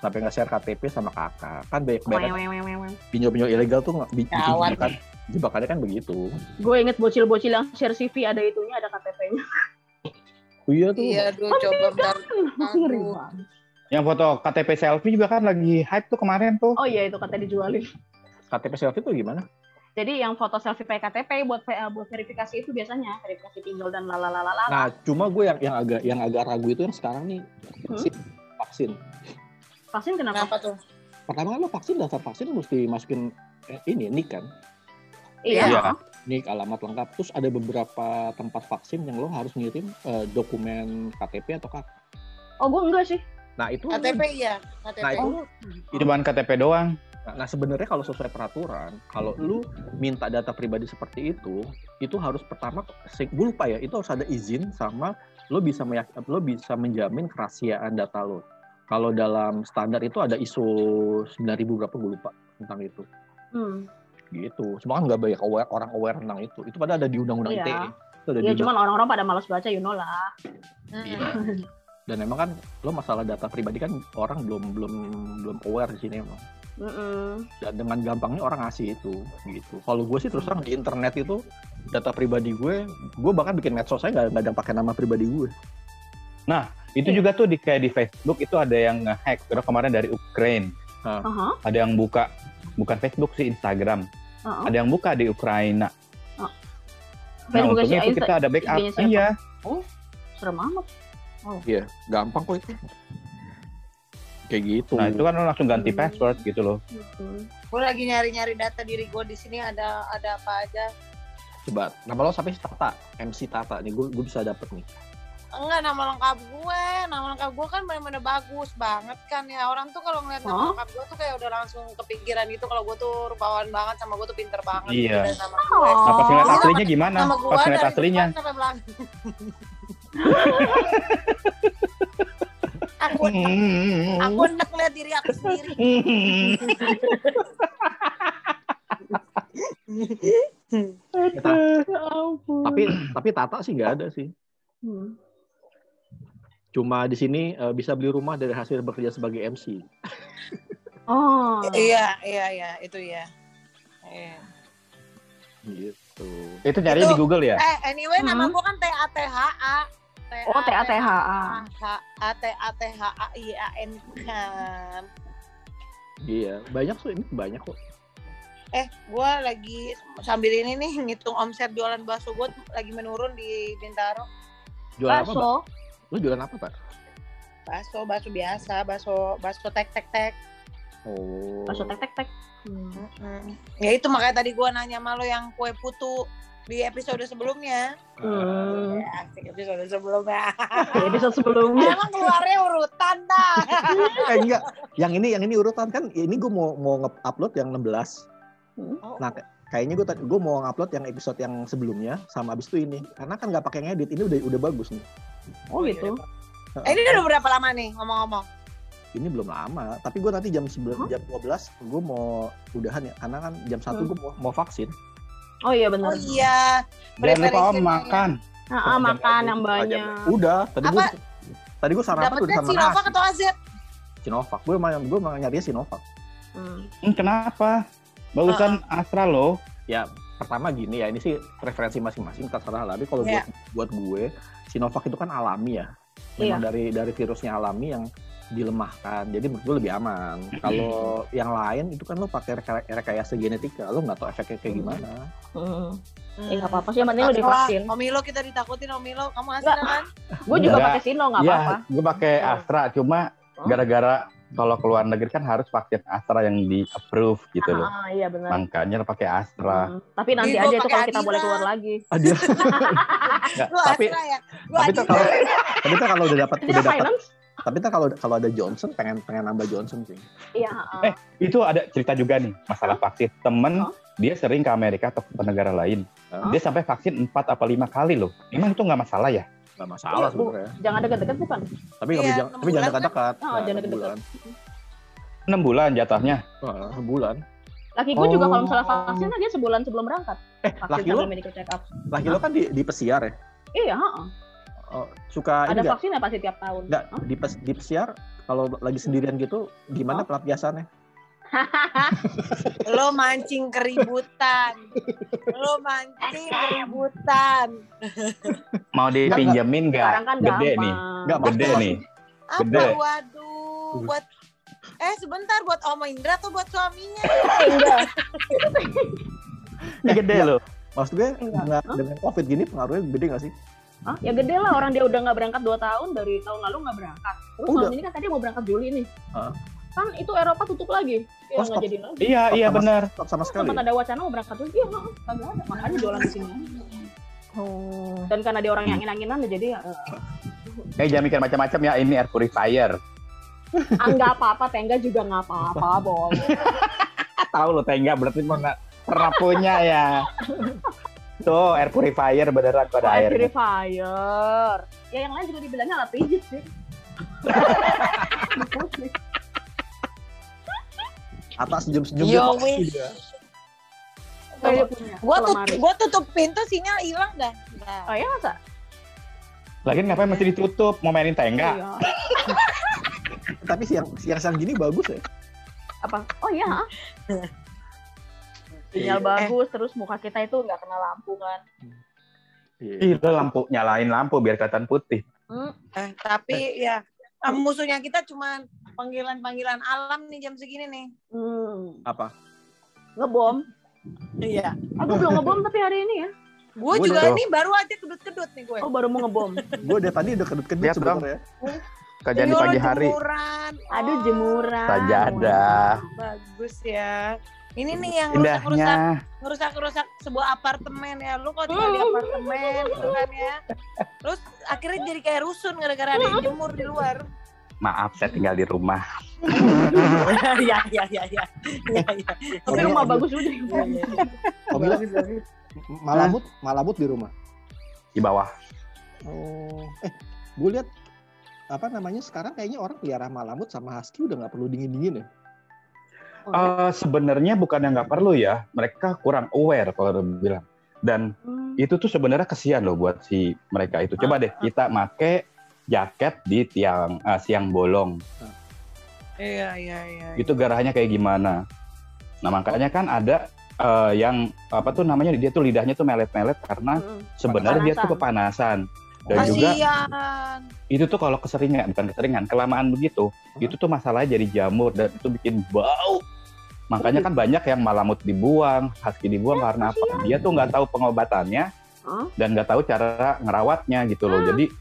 sampai nge-share KTP sama kakak. Kan banyak banget pinjol-pinjol ilegal tuh nggak- bi- bikin Gawat. Jebakan. Jebakannya kan begitu. Gue inget bocil-bocil yang share CV ada itunya, ada KTP-nya. Oh iya tuh. Iya, aduh coba bentar. Ngeri Aduh. banget. Yang foto KTP selfie juga kan lagi hype tuh kemarin tuh. Oh iya itu katanya dijualin. KTP selfie tuh gimana? Jadi yang foto selfie pakai KTP buat buat verifikasi itu biasanya verifikasi pinjol dan lalalala. Nah, cuma gue yang yang agak yang agak ragu itu yang sekarang nih Hmm? vaksin. vaksin. Vaksin kenapa? Kenapa tuh? Pertama kan lo vaksin daftar vaksin mesti masukin eh, ini nik kan. Iya. Iya. nik alamat lengkap terus ada beberapa tempat vaksin yang lo harus ngirim eh, dokumen KTP atau KK Oh, gue enggak sih. nah itu KTP iya, KTP. nah itu Cuman KTP doang. Nah, sebenarnya kalau sesuai peraturan, kalau lu minta data pribadi seperti itu, itu harus pertama, gue lupa ya, itu harus ada izin sama lo bisa meyak, lo bisa menjamin kerahasiaan data lo. Kalau dalam standar itu ada ISO 9000 berapa gue lupa tentang itu. Hmm. Gitu. Cuma kan nggak banyak aware, orang aware tentang itu. Itu pada ada di undang-undang Iya. ITE. Itu ada Ya di cuman orang-orang pada malas baca, you know lah. Iya. Dan emang kan lo masalah data pribadi kan orang belum belum belum aware di sini emang. Mm-mm. dan dengan gampangnya orang ngasih itu gitu. Kalau gue sih terus terang di internet itu data pribadi gue, gue bahkan bikin medsos saya nggak nggak ada pakai nama pribadi gue. Itu juga tuh di kayak di Facebook itu ada yang nge-hack. Terus kemarin dari Ukraine. Aha, Ada yang buka bukan Facebook sih Instagram. Aha. Ada yang buka di Ukraina. Nah, Facebook untungnya itu kita ada backup. Iya. Serem amat. Iya, gampang kok itu. Kayak gitu. Nah, itu kan lo langsung ganti Hmm. password gitu loh. Hmm. Gue lagi nyari-nyari data diri gue di sini ada ada apa aja. Coba, nama lo sampai Tata, MC Tata nih, gue gue bisa dapet nih. Enggak nama lengkap gue, nama lengkap gue kan benar-benar bagus banget kan ya orang tuh kalau ngeliat nama Hah? lengkap gue tuh kayak udah langsung kepikiran gitu kalau gue tuh rupawan banget sama gue tuh pinter banget Iya. gitu, dan nama gue. Oh. Nah, pas ngeliat Ini aslinya gimana? Nama gue Pas ngeliat aslinya. sampai belakang. aku aku enak lihat diri aku sendiri. Ya ampun. tapi tapi Tata sih nggak ada sih. Hmm. Cuma di sini eh, bisa beli rumah dari hasil bekerja sebagai MC. Oh. Iya iya iya itu ya. Iya. Gitu. itu nyari Itu- di Google ya? Eh anyway nama Hmm. gue kan T A T H A. Oh, TATHA. A T A T H A I A N kan. Iya, banyak tuh ini banyak kok. Eh, gue lagi sambil ini nih ngitung omset jualan bakso gue lagi menurun di Bintaro. Jualan apa, Lo jualan apa, Pak? Bakso, bakso biasa, bakso, bakso tek tek tek. Oh. Bakso tek tek tek. Hmm. Mm. Ya itu makanya tadi gue nanya sama lo yang kue putu di episode sebelumnya. Hmm. Ya, asik episode sebelumnya. Di episode sebelumnya. Emang keluarnya urutan dah. eh enggak yang ini yang ini urutan kan ini gue mau mau nge-upload yang 16 Oh, nah kayaknya gue gue mau ngupload yang episode yang sebelumnya sama abis itu ini karena kan nggak pakai ngedit ini udah udah bagus nih Oh gitu. Eh, ini udah berapa lama nih ngomong-ngomong? ini belum lama tapi gue nanti jam 11 jam 12 gue mau udahan ya karena kan jam satu Hmm. gue mau, mau vaksin Oh iya Oh benar. iya. Jangan lupa makan. Ah, ah, makan yang Aja. banyak. udah tadi gue tadi gue sarapan udah Dapatnya sama Sinovac nasi atau AZ? Sinovac gue mau gue mau nyari Sinovac Hmm. Hmm, kenapa? Bagusan Astra loh. ya pertama gini ya ini sih preferensi masing-masing terserah lah tapi kalau Iya. buat buat gue Sinovac itu kan alami ya memang Iya. dari dari virusnya alami yang dilemahkan jadi menurut gue lebih aman kalau yang lain itu kan lo pakai reka- rekayasa genetika lo nggak tahu efeknya kayak gimana Hmm. Eh nggak apa-apa sih, yang penting lo divaksin. Omilo kita ditakutin Omilo, kamu Astra kan? Gue juga pakai Sino nggak Iya, apa-apa. gue pakai Astra. Cuma Oh. gara-gara kalau keluar negeri kan harus vaksin Astra yang di approve gitu loh. Ah, iya benar. Makanya pakai Astra. Hmm. Tapi nanti gua aja itu kalau kita Adira. boleh keluar lagi. Aduh. Nggak, Lu tapi Astra ya? Tapi tuh Adira. kalau tapi tuh kalau udah dapat udah dapat tapi tuh kalau kalau ada Johnson pengen pengen nambah Johnson sih Iya. ah. Eh, itu ada cerita juga nih masalah vaksin. Temen Hah? dia sering ke Amerika atau ke negara lain. Hah? Dia sampai vaksin 4 apa 5 kali loh. Emang itu nggak masalah ya? Nggak masalah Iya, sebenarnya Jangan dekat-dekat bukan? tapi nggak Iya, jangan enam tapi jangan dekat-dekat Ah, Nah, jangan enam dekat-dekat. bulan 6 bulan jatuhnya. Wah, sebulan Laki gue juga Oh. kalau misalnya vaksin dia sebulan sebelum berangkat. eh Vaksin laki lo medical check up. laki lo kan di di pesiar ya Iya, heeh. Oh, suka ada vaksin ya pasti tiap tahun. nggak Hah? di, pes- di pesiar kalau lagi sendirian gitu gimana Oh. pelampiasannya Lo mancing keributan. Lo mancing keributan. Mau dipinjemin nggak? kan Gede gampang. nih. Nggak, Gede maksud- nih. Apa? Gede. Waduh. Buat Eh sebentar buat Om Indra atau buat suaminya? Enggak. Ini gede loh. maksud gue Enggak. nggak- Hah? dengan covid gini pengaruhnya gede nggak sih Hah? Ya gede lah orang dia udah nggak berangkat 2 tahun dari tahun lalu nggak berangkat. Terus Udah. tahun ini kan tadi mau berangkat Juli nih. Kan itu Eropa tutup lagi. Ya Oh, nggak stop. jadi lagi. Iya, Stop iya sama- benar. Stop sama sekali. Sempat ada wacana mau berangkat terus, iya nggak, kagak ada. Makanya jualan di sini. Oh. Dan karena dia orang yang angin-anginan, jadi ya, Eh jangan mikir macam-macam ya, ini air purifier. ah, nggak apa-apa, tengga juga nggak apa-apa, boy. Tahu lo tengga berarti mau nggak pernah punya ya. Tuh, air purifier beneran kok ada Oh, air purifier. Ya yang lain juga dibilangnya alat pijit sih. Atas senyum-senyum Yo, gitu. wis. Iya. Punya. Gua lemari. gua tutup pintu sinyal hilang dah. Dah. Oh ya masa? Lagi ngapain mesti ditutup? Mau mainin tengga? Iya. Tapi siang siang-siang gini bagus ya. Apa? Oh iya. Sinyal Iya. bagus, terus muka kita itu nggak kena lampu kan. Iya. Lampu nyalain lampu biar kelihatan putih. Hmm. Eh, tapi ya eh, musuhnya kita cuma panggilan-panggilan alam nih jam segini nih. Hmm. Apa? Ngebom. Iya. Aku belum ngebom tapi hari ini ya. Gue Gua juga udah- nih baru aja kedut-kedut nih gue. Oh baru mau ngebom. Gue dari tadi udah kedut-kedut sebenarnya. Kerjaan di Ini pagi hari. Jemuran. Aduh Oh, jemuran. Sajadah. Bagus ya. Ini nih yang rusak-rusak ngerusak-rusak sebuah apartemen ya. Lu kok tinggal di apartemen gitu kan ya. Terus akhirnya jadi kayak rusun gara-gara ada yang jemur di luar. Maaf, saya tinggal di rumah. Iya iya iya iya. Iya iya. Tapi rumah bagus. Iya, iya. Ila, malamut, malamut di rumah. Di bawah. Oh, eh, gue lihat apa namanya sekarang kayaknya orang pelihara malamut sama husky udah nggak perlu dingin-dingin ya. Oh, ya? Eh, sebenarnya bukan yang nggak perlu ya, mereka kurang aware kalau udah bilang. Dan Hmm. itu tuh sebenarnya kesian loh buat si mereka itu. Coba deh kita make jaket di tiang eh, siang bolong. Iya iya iya. Itu garahannya kayak gimana? Nah makanya kan ada eh, yang apa tuh namanya dia tuh lidahnya tuh melet-melet karena Hmm. sebenarnya dia tuh kepanasan. Dan juga Kasian. itu tuh kalau keseringan bukan keseringan kelamaan begitu Hah? itu tuh masalahnya jadi jamur dan itu bikin bau makanya kan banyak yang malamut dibuang husky dibuang karena apa dia tuh nggak tahu pengobatannya Hah? dan nggak tahu cara ngerawatnya gitu loh jadi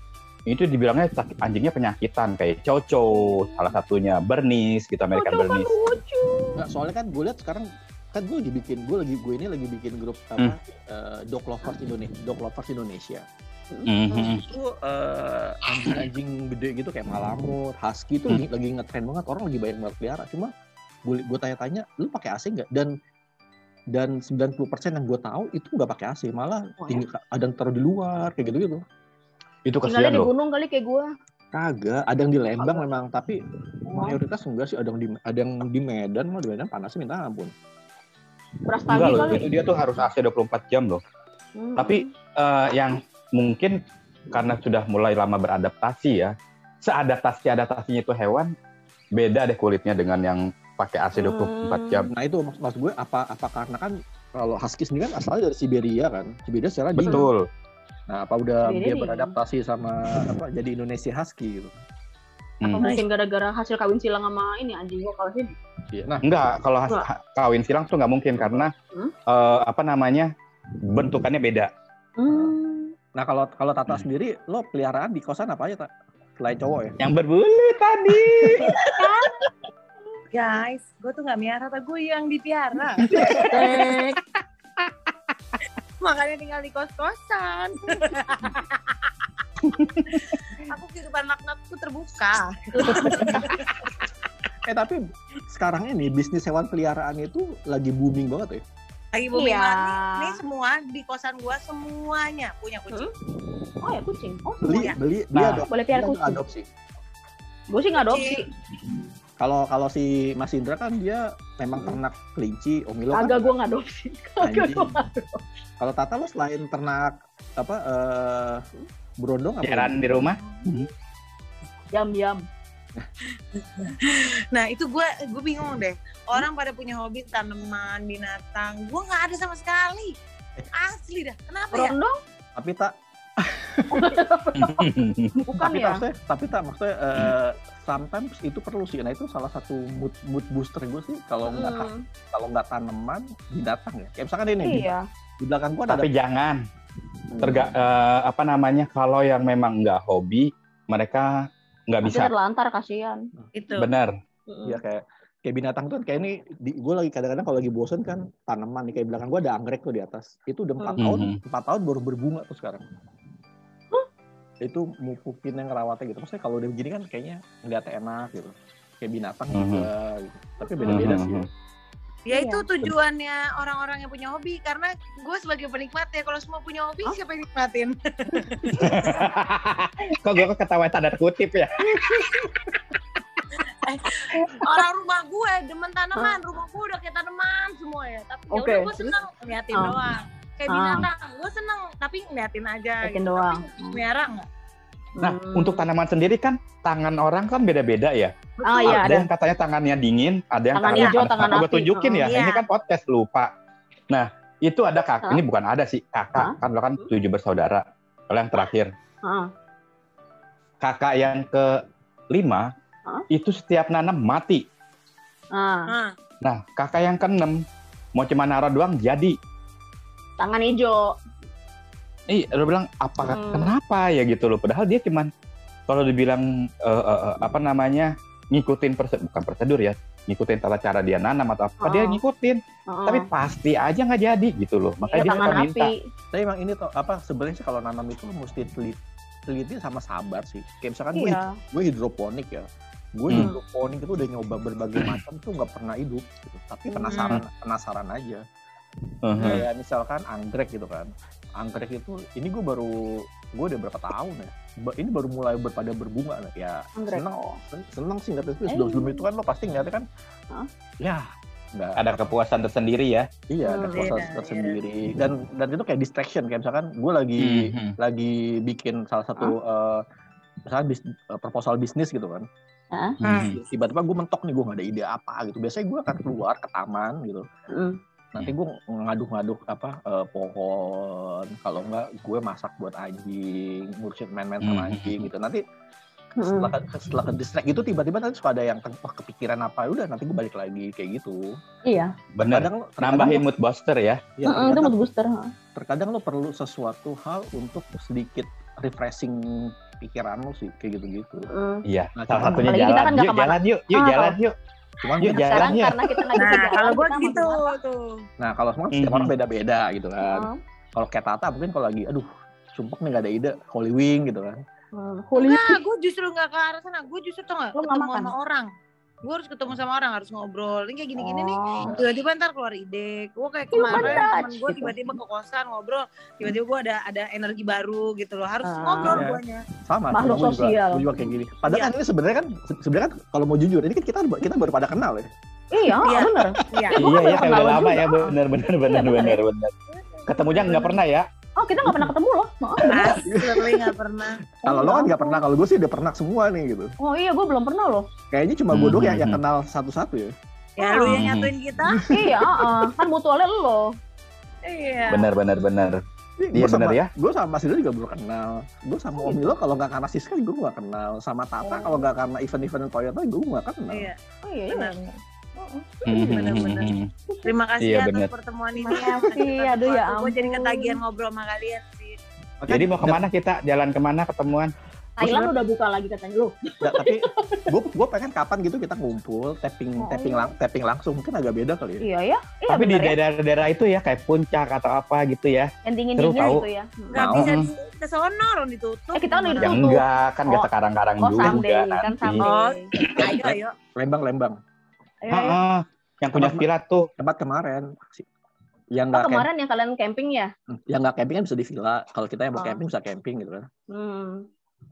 itu dibilangnya sakit anjingnya penyakitan kayak coco salah satunya bernis gitu American Lucu kan bernis lucu. Nggak, soalnya kan gue lihat sekarang kan gue lagi bikin gue lagi gue ini lagi bikin grup apa eh, dog lovers Indonesia dog lovers Indonesia. Mhm. itu eh, anjing-anjing gede gitu kayak malamut husky itu Hmm. lagi, lagi ngetren banget orang lagi banyak banget pelihara cuma gue gue tanya-tanya lu pakai AC nggak? Dan dan 90% yang gue tahu itu nggak pakai AC malah ada yang taruh di luar kayak gitu gitu itu Tinggalnya kasihan di loh gunung kali kayak gua. kagak ada yang di Lembang Kagak. memang tapi mayoritas enggak sih ada yang di ada yang di Medan mah di Medan panasnya minta ampun Beras enggak loh kali. itu dia tuh harus AC 24 jam loh Hmm. Tapi eh, yang mungkin karena sudah mulai lama beradaptasi ya, seadaptasi adaptasinya itu hewan beda deh kulitnya dengan yang pakai AC 24 jam. nah itu maksud, maksud gue apa apa karena kan kalau husky sendiri kan asalnya dari Siberia kan Siberia secara dingin Betul. Nah apa udah dia dingin. beradaptasi sama apa jadi Indonesia husky gitu Apa Hmm. mungkin gara-gara hasil kawin silang sama ini anjing gua kalau sini. Iya, nah Enggak, kalau has- Enggak. kawin silang tuh nggak mungkin karena Hmm? eh, apa namanya bentukannya beda. Hmm. nah kalau kalau Tata Hmm. sendiri lo peliharaan di kosan apa aja tak selain cowok ya Yang berbulu tadi. Guys, gue tuh nggak miara, tapi gue yang dipiara. Makanya tinggal di kos-kosan. Aku kehidupan laknatku terbuka. eh tapi sekarang ini bisnis hewan peliharaan itu lagi booming banget ya Lagi booming Iya. banget nih. Nih semua di kosan gua semuanya punya kucing. Oh ya kucing. Oh beli Semuanya. beli Nah, dia adopsi boleh piara kucing. adopsi Gue sih nggak adopsi. Kalau kalau si Mas Indra kan dia memang Hmm. ternak kelinci Omilo kan Kagak gue nggak adopsi. Kagak Anjing. gue nggak adopsi. Kalau Tata lo selain ternak apa eh berondong apa? Jaran di rumah. Jam jam. Nah itu gue gue bingung deh. Orang pada punya hobi tanaman, binatang. Gue nggak ada sama sekali. Asli dah. Kenapa ya? Rondong Tapi tak bukan tapi tak ya. maksudnya tapi tak maksudnya eh, sometimes itu perlu sih. Nah itu salah satu mood mood booster gue sih kalau nggak Hmm, kalau nggak tanaman binatang ya. Kayak misalkan ini di, Iya. di belakang gua ada Tapi jangan terga eh, apa namanya kalau yang memang nggak hobi mereka nggak bisa terlantar kasihan. Itu. benar ya kayak kayak binatang tuh kan kayak ini gue lagi kadang-kadang kalau lagi bosen kan tanaman nih kayak belakang gue ada anggrek tuh di atas itu udah empat Hmm. tahun empat tahun baru berbunga tuh sekarang itu mupukin yang ngerawatnya gitu maksudnya kalau udah begini kan kayaknya ngeliatnya enak gitu kayak binatang Mhm. juga gitu tapi beda-beda Mhm. sih ya. Ya Iya. itu tujuannya orang-orang yang punya hobi karena gue sebagai penikmat ya kalau semua punya hobi Hah? siapa yang nikmatin? Kok gue ketawa tanda kutip ya? Orang rumah gue demen tanaman, rumah gue udah kayak tanaman semua ya. Tapi ya Oke, udah gue seneng ngeliatin Ah. doang. Kayak Ah. binatang, gue seneng tapi ngeliatin aja. Gitu. doang. Tapi melihara nggak? Nah, Hmm. untuk tanaman sendiri kan tangan orang kan beda-beda ya. Ah iya ada ada. yang katanya tangannya dingin, ada yang Tangan tangannya hijau, tangan Gue api. tunjukin ya, Iya. ini kan podcast lupa. Nah, itu ada kak, Hah? ini bukan ada sih kakak, Hah? kan lo kan tujuh bersaudara. Kalau yang terakhir, Heeh. kakak yang ke lima Hah? itu setiap nanam mati. Ah, Nah, Nah, kakak yang keenam mau cuma naruh doang jadi. Tangan hijau. Ih, lo bilang apa Hmm. kenapa ya gitu loh. Padahal dia cuman kalau dibilang eh, eh, eh, apa namanya ngikutin prosedur bukan prosedur ya, ngikutin tata cara dia nanam atau apa dia Oh. ngikutin. Heeh. Tapi pasti aja nggak jadi gitu loh. Iya, Makanya dia tangan suka minta. api. tapi emang ini tuh apa sebenarnya sih kalau nanam itu mesti teliti teliti sama sabar sih kayak misalkan gue Iya. gue hidroponik ya gue Hmm. hidroponik itu udah nyoba berbagai macam tuh nggak pernah hidup gitu. tapi penasaran penasaran aja Mhm. kayak misalkan anggrek gitu kan anggrek itu ini gue baru gue udah berapa tahun ya ini baru mulai berpada berbunga nah. ya Anggrek. seneng Oh. sen- seneng sih nggak tapi Eh. sebelum sebelum itu kan lo pasti ngeliatnya kan Hah? ya nggak Ada kepuasan tersendiri ya. iya ada Hmm, proses iya, tersendiri dan dan itu kayak distraction kayak misalkan gue lagi Mhm. lagi bikin salah satu eh, misalkan bis- eh, proposal bisnis gitu kan? Mhm. tiba-tiba gue mentok nih gue nggak ada ide apa gitu biasanya gue akan keluar ke taman gitu Mm. Nanti gue ngaduk-ngaduk apa eh, pohon kalau enggak gue masak buat anjing ngurusin main-main sama Hmm. anjing gitu nanti Mm. setelah setelah ke distract itu tiba-tiba nanti suka ada yang wah kepikiran apa udah nanti gue balik lagi kayak gitu Iya. Bener. kadang terkadang Nambahin mood booster ya. ya, Heeh, itu mood booster. heeh. terkadang lo perlu sesuatu hal untuk sedikit refreshing pikiran lo sih kayak gitu-gitu. Iya. Nah, Salah satunya apalagi kita jalan. kan Yuk jalan yuk. Yuk Ah, jalan yuk. Cuman Sekarang yuk. karena kita nggak bisa nah jalan, kalau gue gitu tuh. nah kalau semua setiap Mhm. orang beda-beda gitu kan Heeh. kalau kayak Tata mungkin kalau lagi aduh sumpah nih gak ada ide Holy Wing gitu kan Hmm, Holy Enggak, gue justru nggak ke arah sana. Gue justru tau nggak Lu nggak ketemu sama orang. Gue harus ketemu sama orang, harus ngobrol. Ini kayak gini-gini nih. Oh. Tiba-tiba ntar keluar ide. Gue kayak Human kemarin temen gue gitu. tiba-tiba ke kosan ngobrol. Tiba-tiba gue ada ada energi baru gitu loh. Harus Ah. ngobrol Iya. guanya. sama Makhluk gua juga, sosial. gua juga kayak gini padahal Iya. kan ini sebenarnya kan se- sebenarnya kan kalau mau jujur ini kan kita kita baru pada kenal ya Iya, Iya. bener. Iya. Iya iya kayak udah lama juga. ya bener bener Iya, bener bener. Ketemunya nggak pernah ya. Oh, kita nggak pernah ketemu loh. Oh. Asli nggak pernah. kalau lo kan nggak pernah kalau gue sih udah pernah semua nih gitu Oh iya, gue belum pernah loh. kayaknya cuma gue doang yang, yang Mhm. kenal satu-satu ya Ya lu yang Hmm. nyatuin kita. iya, heeh. kan mutualnya lo. Iya. Bener bener bener. Iya, bener ya. gue sama Mas Ida juga belum kenal gue sama Om Milo kalau nggak karena Siska gue nggak kenal sama Tata Oh. kalau nggak karena event-event Toyota gue nggak kenal Iya. Oh iya, iya. Benar. Mhm. Bener-bener. Terima kasih Iya, ya atas bener. pertemuan ini. Terima kasih, aduh, ya Gue jadi ampun. ketagihan ngobrol sama kalian sih. Jadi mau ke mana kita? Jalan ke mana ketemuan? Thailand udah buka lagi katanya lo. Nggak, tapi gue gue pengen kapan gitu kita ngumpul tapping Oh. tapping lang, tapping langsung mungkin agak beda kali ya Iya ya. Iya Tapi di ya. daerah-daerah itu ya kayak puncak atau apa gitu ya. Yang dingin Seru dingin tahu. gitu ya. Hmm. Nggak Mau. bisa ke sono orang ditutup. Eh, kita kan udah Ya Tutup. enggak, kan nggak Oh. sekarang-karang Oh juga someday, kan nanti. someday. Oh. Ayo ayo. Lembang Lembang Ayo. Heeh. Yang punya Tempat- villa tuh. tempat kemarin yang Oh, camp, kemarin yang kalian camping ya? yang nggak camping kan bisa di villa kalau kita yang mau Oh. camping bisa camping gitu kan Hmm.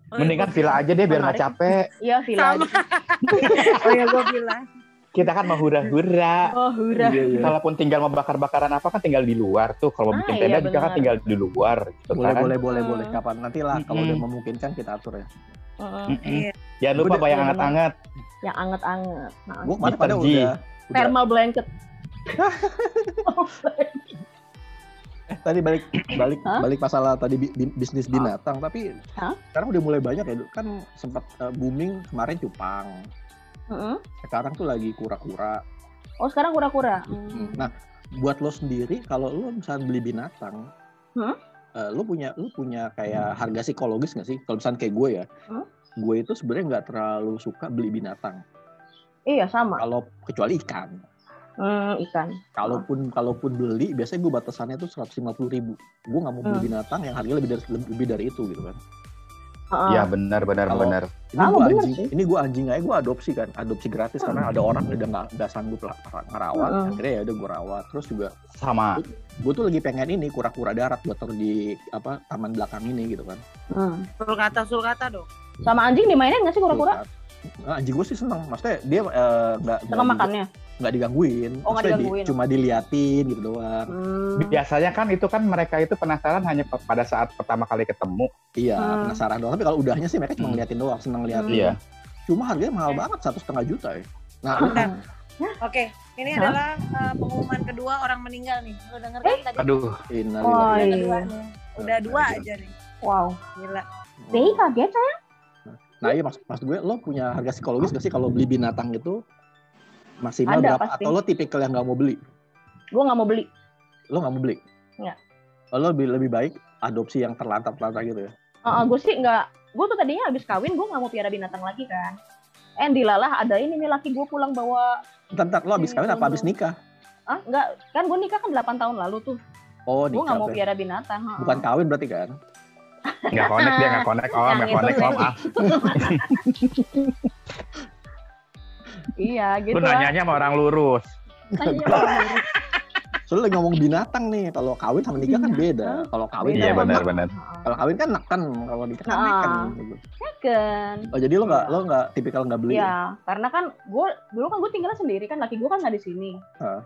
Oh, iya, Mendingan villa aja deh biar nggak capek. Iya, villa. Sama. Oh ya gue bilang. Kita kan mau hura-hura. Oh, hurah. iya iya Kalaupun tinggal mau bakar-bakaran apa kan tinggal di luar tuh. Kalau mau Ah, bikin iya, tenda juga kan tinggal di luar. Gitu boleh kan. boleh boleh Hmm. boleh kapan nanti lah kalau Mm-mm. udah memungkinkan kita atur ya Iya. Jangan lupa Gua bayang iya, anget-anget. Yang anget-anget. Nah, gue kemarin pada udah, udah thermal blanket. eh tadi balik balik Hah? balik masalah tadi bi- bi- bisnis binatang tapi Hah? sekarang udah mulai banyak ya kan sempat eh, booming kemarin cupang Heeh. sekarang tuh lagi kura-kura Oh, sekarang kura-kura. Hmm. nah buat lo sendiri kalau lo misalnya beli binatang Hmm? Eh, lo punya lo punya kayak harga psikologis nggak sih kalau misalnya kayak gue ya Hmm? gue itu sebenarnya nggak terlalu suka beli binatang Iya sama. Kalau kecuali ikan. Hmm, ikan. Kalaupun kalaupun beli, biasanya gue batasannya tuh seratus lima puluh ribu. Gue nggak mau beli Hmm. binatang yang harganya lebih dari lebih dari itu gitu kan. Iya benar benar Kalau- benar. Ini gue anjing, sih. ini gue anjing aja gue adopsi kan, adopsi gratis karena ada orang udah nggak nggak sanggup lah ngerawat. Hmm. Akhirnya ya udah gue rawat. Terus juga Sama. gue tuh lagi pengen ini kura-kura darat buat taruh di apa taman belakang ini gitu kan. Hmm. Sulkata sulkata dong. Sama anjing dimainin nggak sih kura-kura? Nah, anjing gue sih seneng, maksudnya dia eh, nggak Sama nggak makannya. Nggak digangguin, Oh, nggak Maksudnya di- digangguin. cuma diliatin gitu doang. Hmm. Biasanya kan itu kan mereka itu penasaran hanya pada saat pertama kali ketemu. Iya, Hmm. penasaran doang. Tapi kalau udahnya sih mereka cuma Hmm. ngeliatin doang, seneng ngeliatin. Iya. Cuma harganya mahal banget, satu setengah juta ya. Nah, Bentar. Oke, ini Hah? adalah uh, pengumuman kedua orang meninggal nih. Lo denger kan tadi? Aduh, innalillahi. Oh, Udah iya. kedua nih. Udah dua Iya. aja nih. Wow. Gila. Dei kaget saya. Nah iya maksud, maksud gue lo punya harga psikologis gak sih kalau beli binatang itu maksimal Ada, berapa? pasti. Atau lo tipikal yang nggak mau beli? Gue nggak mau beli. Lo nggak mau beli? Nggak. Oh, lo lebih lebih baik adopsi yang terlantar-terlantar gitu ya? gue sih nggak. Gue tuh tadinya habis kawin gue nggak mau piara binatang lagi kan. Eh dilalah ada ini nih laki gue pulang bawa Bentar, bentar, lo habis kawin apa habis nikah? ah nggak kan gue nikah kan 8 tahun lalu tuh Oh gue nggak mau piara binatang ha. Bukan kawin berarti kan? nggak connect dia nggak connect om, Yang nggak connect om. Ah, iya gitu lu nanyanya sama orang lurus. Soalnya lagi ngomong binatang nih. Kalau kawin sama nikah kan beda. Kalau kawin Iya kan benar benar. Kalau kawin kan neken, kalau nikah kan Ah. neken. gitu. kan Oh jadi lo nggak lo nggak tipikal nggak beli? Iya, karena kan gue dulu kan gue tinggalnya sendiri kan laki gue kan nggak di sini. Heeh.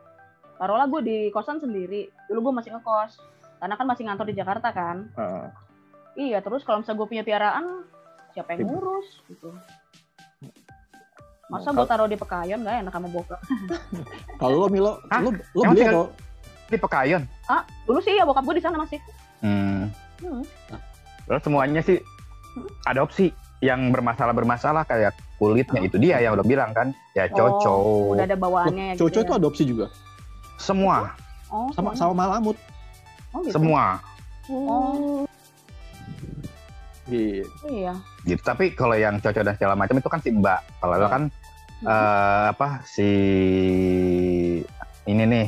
Taruhlah gue di kosan sendiri. Dulu gue masih ngekos, karena kan masih ngantor di Jakarta kan. Heeh. Iya, terus kalau misalnya gue punya piaraan, siapa yang ngurus gitu. Masa gue taruh di pekayon nggak enak sama bokap. Kalau lo Milo, Hah? lo lo beli atau Ini pekayon. Dulu sih ya bokap gue di sana masih. Hmm. Hmm. Terus semuanya sih adopsi yang bermasalah-bermasalah kayak kulitnya itu dia yang udah bilang kan ya cocok Oh, udah ada bawaannya ya gitu Cowok ya. itu adopsi juga semua Oh, sama sama malamut. Oh, gitu. semua Oh, Gitu. iya. gitu tapi kalau yang cocok dan segala macam itu kan si mbak kalau lo kan Eh, apa si ini nih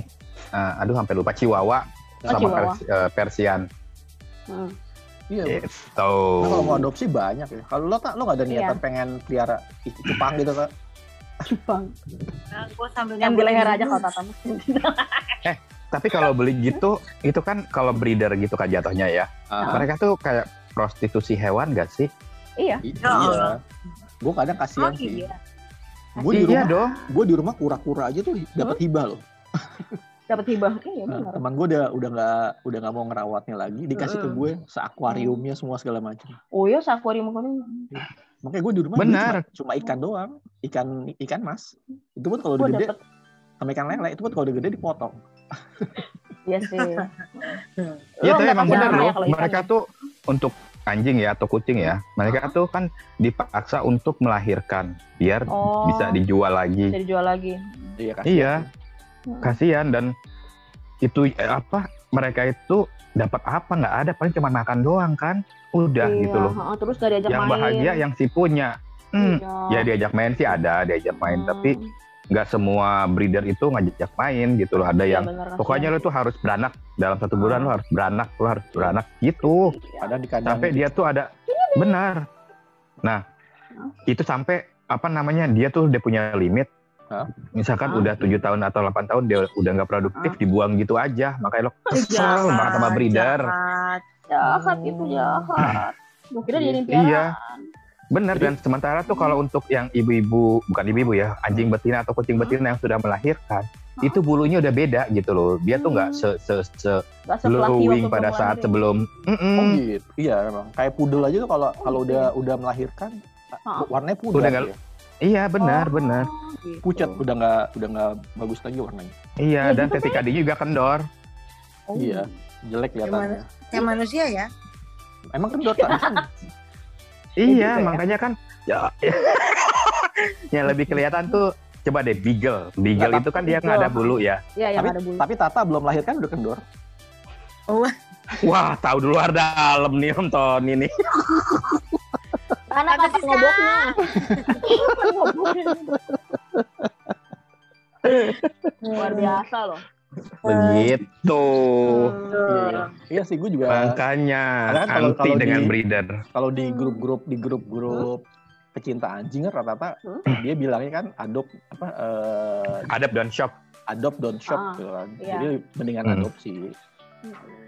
eh, aduh sampai lupa Chihuahua sama Chihuahua. Pers- eh, Persian Hmm. Iya. gitu Nah, kalau mau adopsi banyak ya. Kalau lo tak lo nggak ada niatan Iya. pengen pelihara cupang gitu kan? Jepang. Nah, gue sambil nyambungin leher aja kalau tatamu. tapi kalau beli gitu itu kan kalau breeder gitu kan jatuhnya ya Ah, mereka tuh kayak prostitusi hewan gak sih iya. i- Ya iya. Gue kadang Oh kasihan sih. iya. Gue di iya rumah, dong gue di rumah kura-kura aja tuh dapat hibah loh. Dapat hibah. Iya Nah, benar. teman gue udah udah nggak udah nggak mau ngerawatnya lagi, dikasih ke Mm-mm. gue seakuariumnya semua segala macam. Oh iya, sakuarium ini. Makanya gue di rumah Benar. cuma, cuma ikan doang, ikan ikan mas. Itu pun kalau udah gede dapet. sama ikan lele, itu pun kalau udah gede dipotong. Iya sih. Iya tapi emang ya loh. Mereka ya? tuh untuk anjing ya atau kucing ya. Mereka tuh kan dipaksa untuk melahirkan biar Oh, bisa dijual lagi. bisa dijual lagi. Iya kan? Iya, Hmm. kasihan dan itu eh, apa? Mereka itu dapat apa nggak ada paling cuma makan doang kan. Udah Iya, gitu loh. heeh, terus gak diajak Yang main. bahagia yang si punya. Hmm, Iya. ya diajak main sih ada, diajak main Hmm. tapi nggak semua breeder itu ngajak main gitu loh. Ada Iya, yang bener, pokoknya lo tuh harus beranak dalam satu bulan Hmm. lo harus beranak, lo harus beranak gitu. Iya. Kadang di kandang. sampai dia tuh ada benar nah itu sampai apa namanya dia tuh dia punya limit Hah? misalkan Hah? udah tujuh tahun atau 8 tahun dia udah nggak produktif Hah? dibuang gitu aja makanya lo kesel Jahat, banget sama breeder jahat. jahat itu jahat. Kira dia iya benar dan sementara tuh kalau untuk yang ibu-ibu bukan ibu-ibu ya anjing betina atau kucing betina yang sudah melahirkan Hah? itu bulunya udah beda gitu loh dia tuh nggak se se se Gak glowing pada saat lahir. sebelum Mm-mm. Oh gitu. Iya emang. Kayak pudel aja tuh kalau kalau udah udah melahirkan Hah? warnanya pudar. Udah nggak- ya. iya benar Oh, benar gitu. Pucat udah nggak udah nggak bagus lagi warnanya. iya Iya dan juga, ketika dia juga kendor Oh. Iya. Jelek kelihatannya. Kayak manusia ya. Emang kendor tak bisa. Iya, gitu ya. makanya kan ya yang lebih kelihatan tuh coba deh beagle. Beagle Nggak, itu kan dia nggak ada bulu ya. Iya, yang tapi ada bulu. tapi Tata belum melahirkan udah kendor. Wah, tahu di luar dalam nih nonton ini. Ngoboknya? Kapan ngoboknya? Luar biasa loh. Begitu. Iya, iya sih gue juga Makanya Karena kalau- anti kalau dengan di- breeder. kalau di grup-grup di grup-grup pecinta anjing kan rata-rata Hmm? dia bilangnya kan adopt apa eh, Adopt don't shop. adopt don't shop Ah, gitu kan. iya. Jadi mendingan Hmm. adopsi.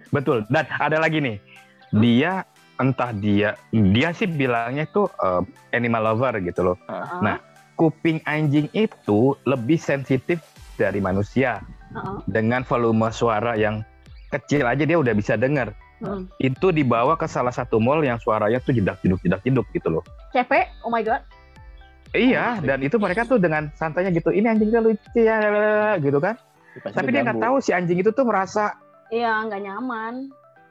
Betul. Dan ada lagi nih. Dia entah dia dia sih bilangnya itu uh, animal lover gitu loh. Heeh, Nah, Kuping anjing itu lebih sensitif dari manusia heeh, dengan volume suara yang kecil aja dia udah bisa dengar. heeh. Itu dibawa ke salah satu mall yang suaranya tuh jedak jeduk jedak jeduk gitu loh. CP, oh my god. Iya, dan itu mereka tuh dengan santainya gitu. Ini anjingnya lucu ya, gitu kan. Pasti Tapi dia nggak tahu si anjing itu tuh merasa Iya, nggak nyaman.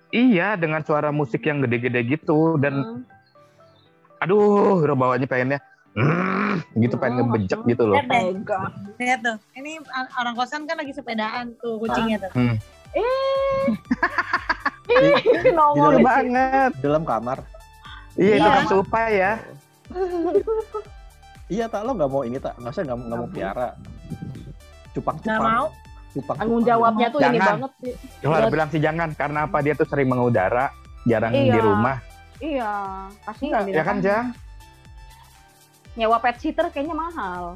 iya dengan suara musik yang gede-gede gitu dan Hmm. aduh, udah bawanya pengennya gitu pengen Oh, ngebejek oh. gitu loh. Lihat Tega. lihat tuh. Ini orang kosan kan lagi sepedaan tuh kucingnya tuh. Eh. Di Nongol dalam- di sini. banget. dalam kamar. Iya, itu Iya. kan supa ya. Iya tak lo nggak mau ini tak nggak usah nggak nggak mau pelihara. Cupang Nggak cupang. mau. Cupang. Tanggung jawabnya tuh ini banget sih. Kalau Iya. bilang sih jangan karena apa dia tuh sering mengudara, jarang Iya. di rumah. Iya, pasti ya kan, Jang? Nyewa pet sitter kayaknya mahal.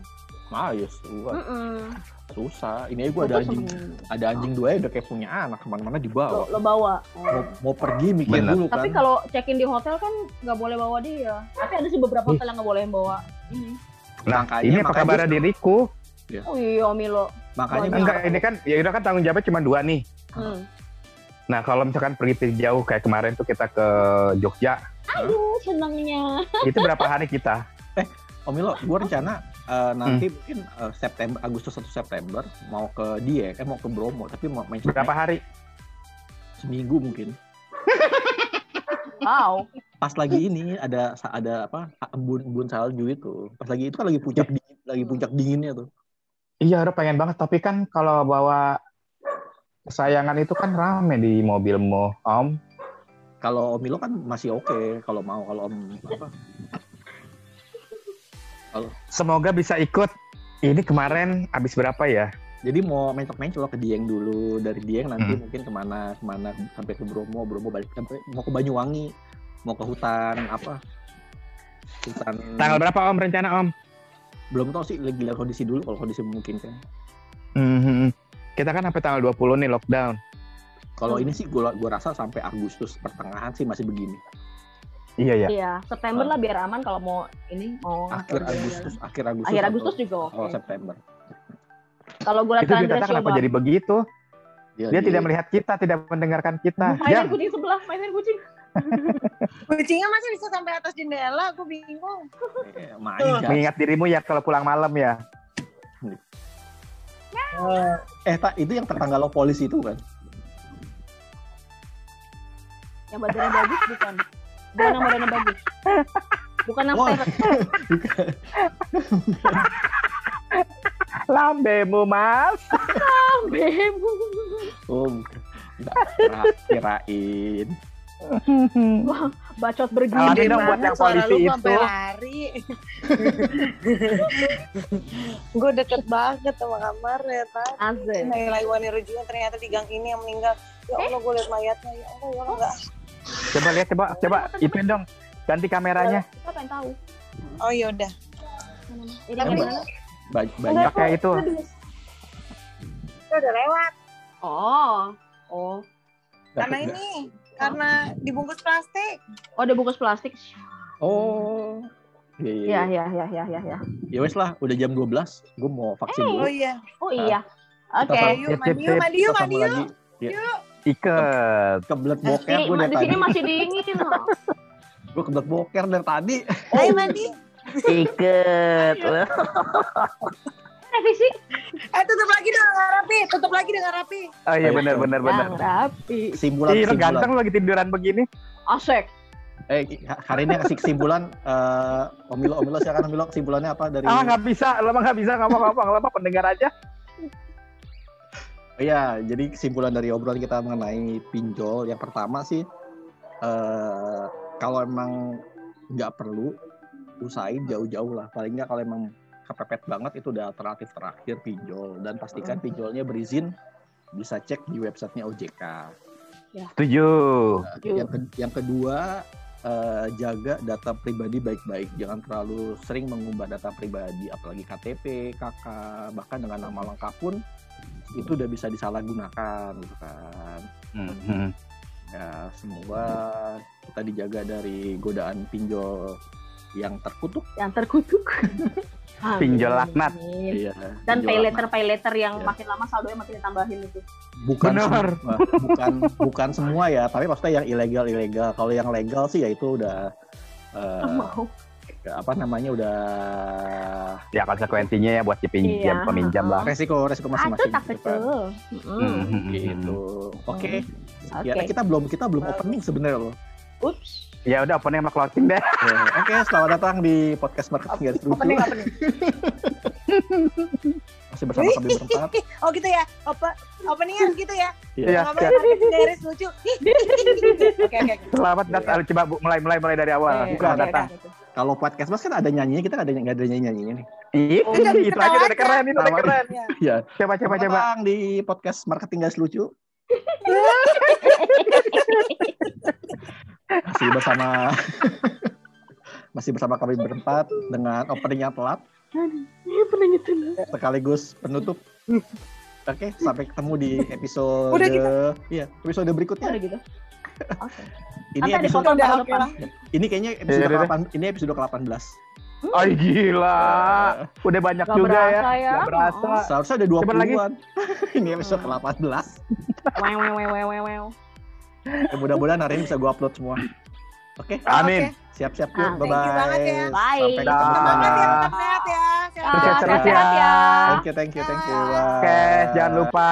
Yes, gua Mm-mm. susah. Ini aja gue Gua ada anjing, ada anjing dua ya udah kayak punya anak ke mana-mana Lo, dibawa. lo bawa. Mau, mau pergi mikir Bener. dulu kan. Tapi kalau check-in di hotel kan nggak boleh bawa dia. Tapi ada sih beberapa hotel yang nggak boleh bawa. Ini. Nah, Makanya- ini apa kabar diriku? Oh iya Milo. makanya Enggak, ini kan ya udah kan tanggung jawabnya cuma dua nih. Hmm. Nah, kalau misalkan pergi pergi jauh kayak kemarin tuh kita ke Jogja, Aduh senangnya. itu berapa hari kita? Om Milo, gue rencana eh, nanti mungkin eh, September, Agustus 1 September mau ke Dieng, eh mau ke Bromo, tapi mau main Berapa hari? seminggu mungkin. Wow. Pas lagi ini ada ada apa embun embun salju itu. Pas lagi itu kan lagi puncak dingin, lagi puncak dinginnya tuh. Iya, udah pengen banget. Tapi kan kalau bawa kesayangan itu kan rame di mobilmu, Om. Kalau Om Milo kan masih oke kalau mau kalau Om apa Semoga bisa ikut. Ini kemarin habis berapa ya? Jadi mau mencok-mencok ke Dieng dulu, dari Dieng nanti Hmm. mungkin ke mana ke mana sampai ke Bromo, Bromo balik sampai mau ke Banyuwangi, mau ke hutan apa? Hutan. Tanggal berapa Om rencana Om? Belum tahu sih lagi lihat kondisi dulu kalau kondisi memungkinkan. Mhm. Kita kan sampai tanggal 20 nih lockdown. Kalau ini sih gua gua rasa sampai Agustus pertengahan sih masih begini. Iya ya. Iya, September lah biar aman kalau mau ini mau Akhir Agustus, akhir Agustus. Akhir atau Agustus juga oke. awal September. Kalau gue lihat Andres kita kenapa jadi begitu? Ya, Dia tidak melihat kita, tidak mendengarkan kita. Mainin Jang, kucing sebelah, mainin kucing. Kucingnya masih bisa sampai atas jendela, aku bingung. eh, main, Jas. mengingat dirimu ya kalau pulang malam ya. Eh, tak itu yang tetangga lo polisi itu kan? Yang badannya bagus bukan? Bukan yang badannya bagus. Bukan yang Wah. peret. Lambemu, Mas. Bemu. Oh, bukan. Nggak, kira- kirain. Bacot Alamin bergilir. dong buat yang polisi itu. sampai lari. gue deket banget sama kamar ya tadi. Azir. Nailai Wani Rujuna ternyata di gang ini yang meninggal. Ya Allah, gue liat mayatnya. Ya Allah, ya Allah, enggak. Coba lihat, coba, coba ituin dong. Ganti kameranya. Kita pengen tahu. Oh gimana? Ba- banyak Pakai itu. Itu udah lewat. Oh. Oh. Karena ini, karena dibungkus plastik. Oh, ada bungkus plastik. Oh. Iya, iya. Ya, iya. ya, ya, ya, ya, ya. Ya wes lah, udah jam 12. Gue mau vaksin dulu. Oh iya. Oh iya. Oke. Ayo, Sip, mandi yuk, mandi yuk, mandi sambung yuk. Iket. Kebelet boker gue dari di sini tadi. masih dingin. loh. Gue kebelet boker dari tadi. Ayo mandi. Iket. Revisi. Eh tutup lagi dengan rapi, tutup lagi dengan rapi. Oh iya benar benar benar. Yang rapi. Kesimpulan, Ih, lu kesimpulan. ganteng lagi tiduran begini. Asek. Eh, hari ini kasih kesimpulan. eh Omilo, Omilo silakan Omilo kesimpulannya apa dari? Ah nggak bisa, lo mah nggak bisa ngomong-ngomong, lo mah pendengar aja. Iya, jadi kesimpulan dari obrolan kita mengenai pinjol yang pertama sih, eh kalau emang nggak perlu, usahain jauh-jauh lah. Paling nggak kalau emang kepepet banget itu udah alternatif terakhir pinjol dan pastikan pinjolnya berizin bisa cek di websitenya OJK. Setuju. Nah, yang, ke- yang kedua eh, jaga data pribadi baik-baik, jangan terlalu sering mengubah data pribadi, apalagi KTP, KK, bahkan dengan nama lengkap pun itu udah bisa disalahgunakan, gitu kan. Mhm. Ya, semoga kita dijaga dari godaan pinjol yang terkutuk. yang terkutuk. Pinjol laknat. Iya. Dan pinjol pay anak. letter pay letter yang Iya. makin lama saldonya makin ditambahin itu. bukan Benar. semua, bukan bukan semua ya, tapi maksudnya yang ilegal ilegal. Kalau yang legal sih ya itu udah eh, Nggak mau. Apa namanya udah Ya konsekuensinya ya buat si pinjam Iya. peminjam lah. resiko resiko masing-masing tak gitu kan. betul. Mm. Mhm. gitu oke Oke. ya kita belum kita belum opening sebenarnya loh Ups. Ya udah opening sama closing deh. Oke selamat datang di podcast marketing garis lucu Opening, opening. masih bersama kami berempat Oh gitu ya. Ope, openingnya gitu ya. Iya. Ngomongin marketing garis lucu. Oke, oke, oke. Selamat datang. Coba Bu, mulai mulai mulai dari awal. Selamat datang. Kalau podcast mas kan ada nyanyinya kita nggak ada nggak ada nyanyi nyanyinya nih Ih, Oh, jadi itu aja udah keren, itu udah keren. Ya. Coba coba coba. datang di podcast marketing garis lucu masih bersama masih bersama kami berempat dengan opening yang telat Iya pernah gitu loh. sekaligus penutup. Oke, sampai ketemu di episode Udah gitu? Iya, episode berikutnya. Udah gitu. Oke. Ini ada episode foto Udah, tahun oke depan. lah. ini kayaknya episode Iya, udah, ke-8 ini episode ke-18. Ay gila. Udah banyak Gak juga ya. berasa ya. Gak berasa. Seharusnya ada Coba lagi. 20-an. ini episode ke-18. Wew, wew, wew, wew, wew, wew. Ya, mudah-mudahan hari ini bisa gua upload semua. Oke, Amin. siap-siap Ah, yuk. thank you banget Bye-bye. ya. Bye. Sampai ketemu. Semangat ya, sehat ya. Ah, sehat-sehat ya. ya. Thank you, thank you, thank you. Bye. Bye. Oke, jangan lupa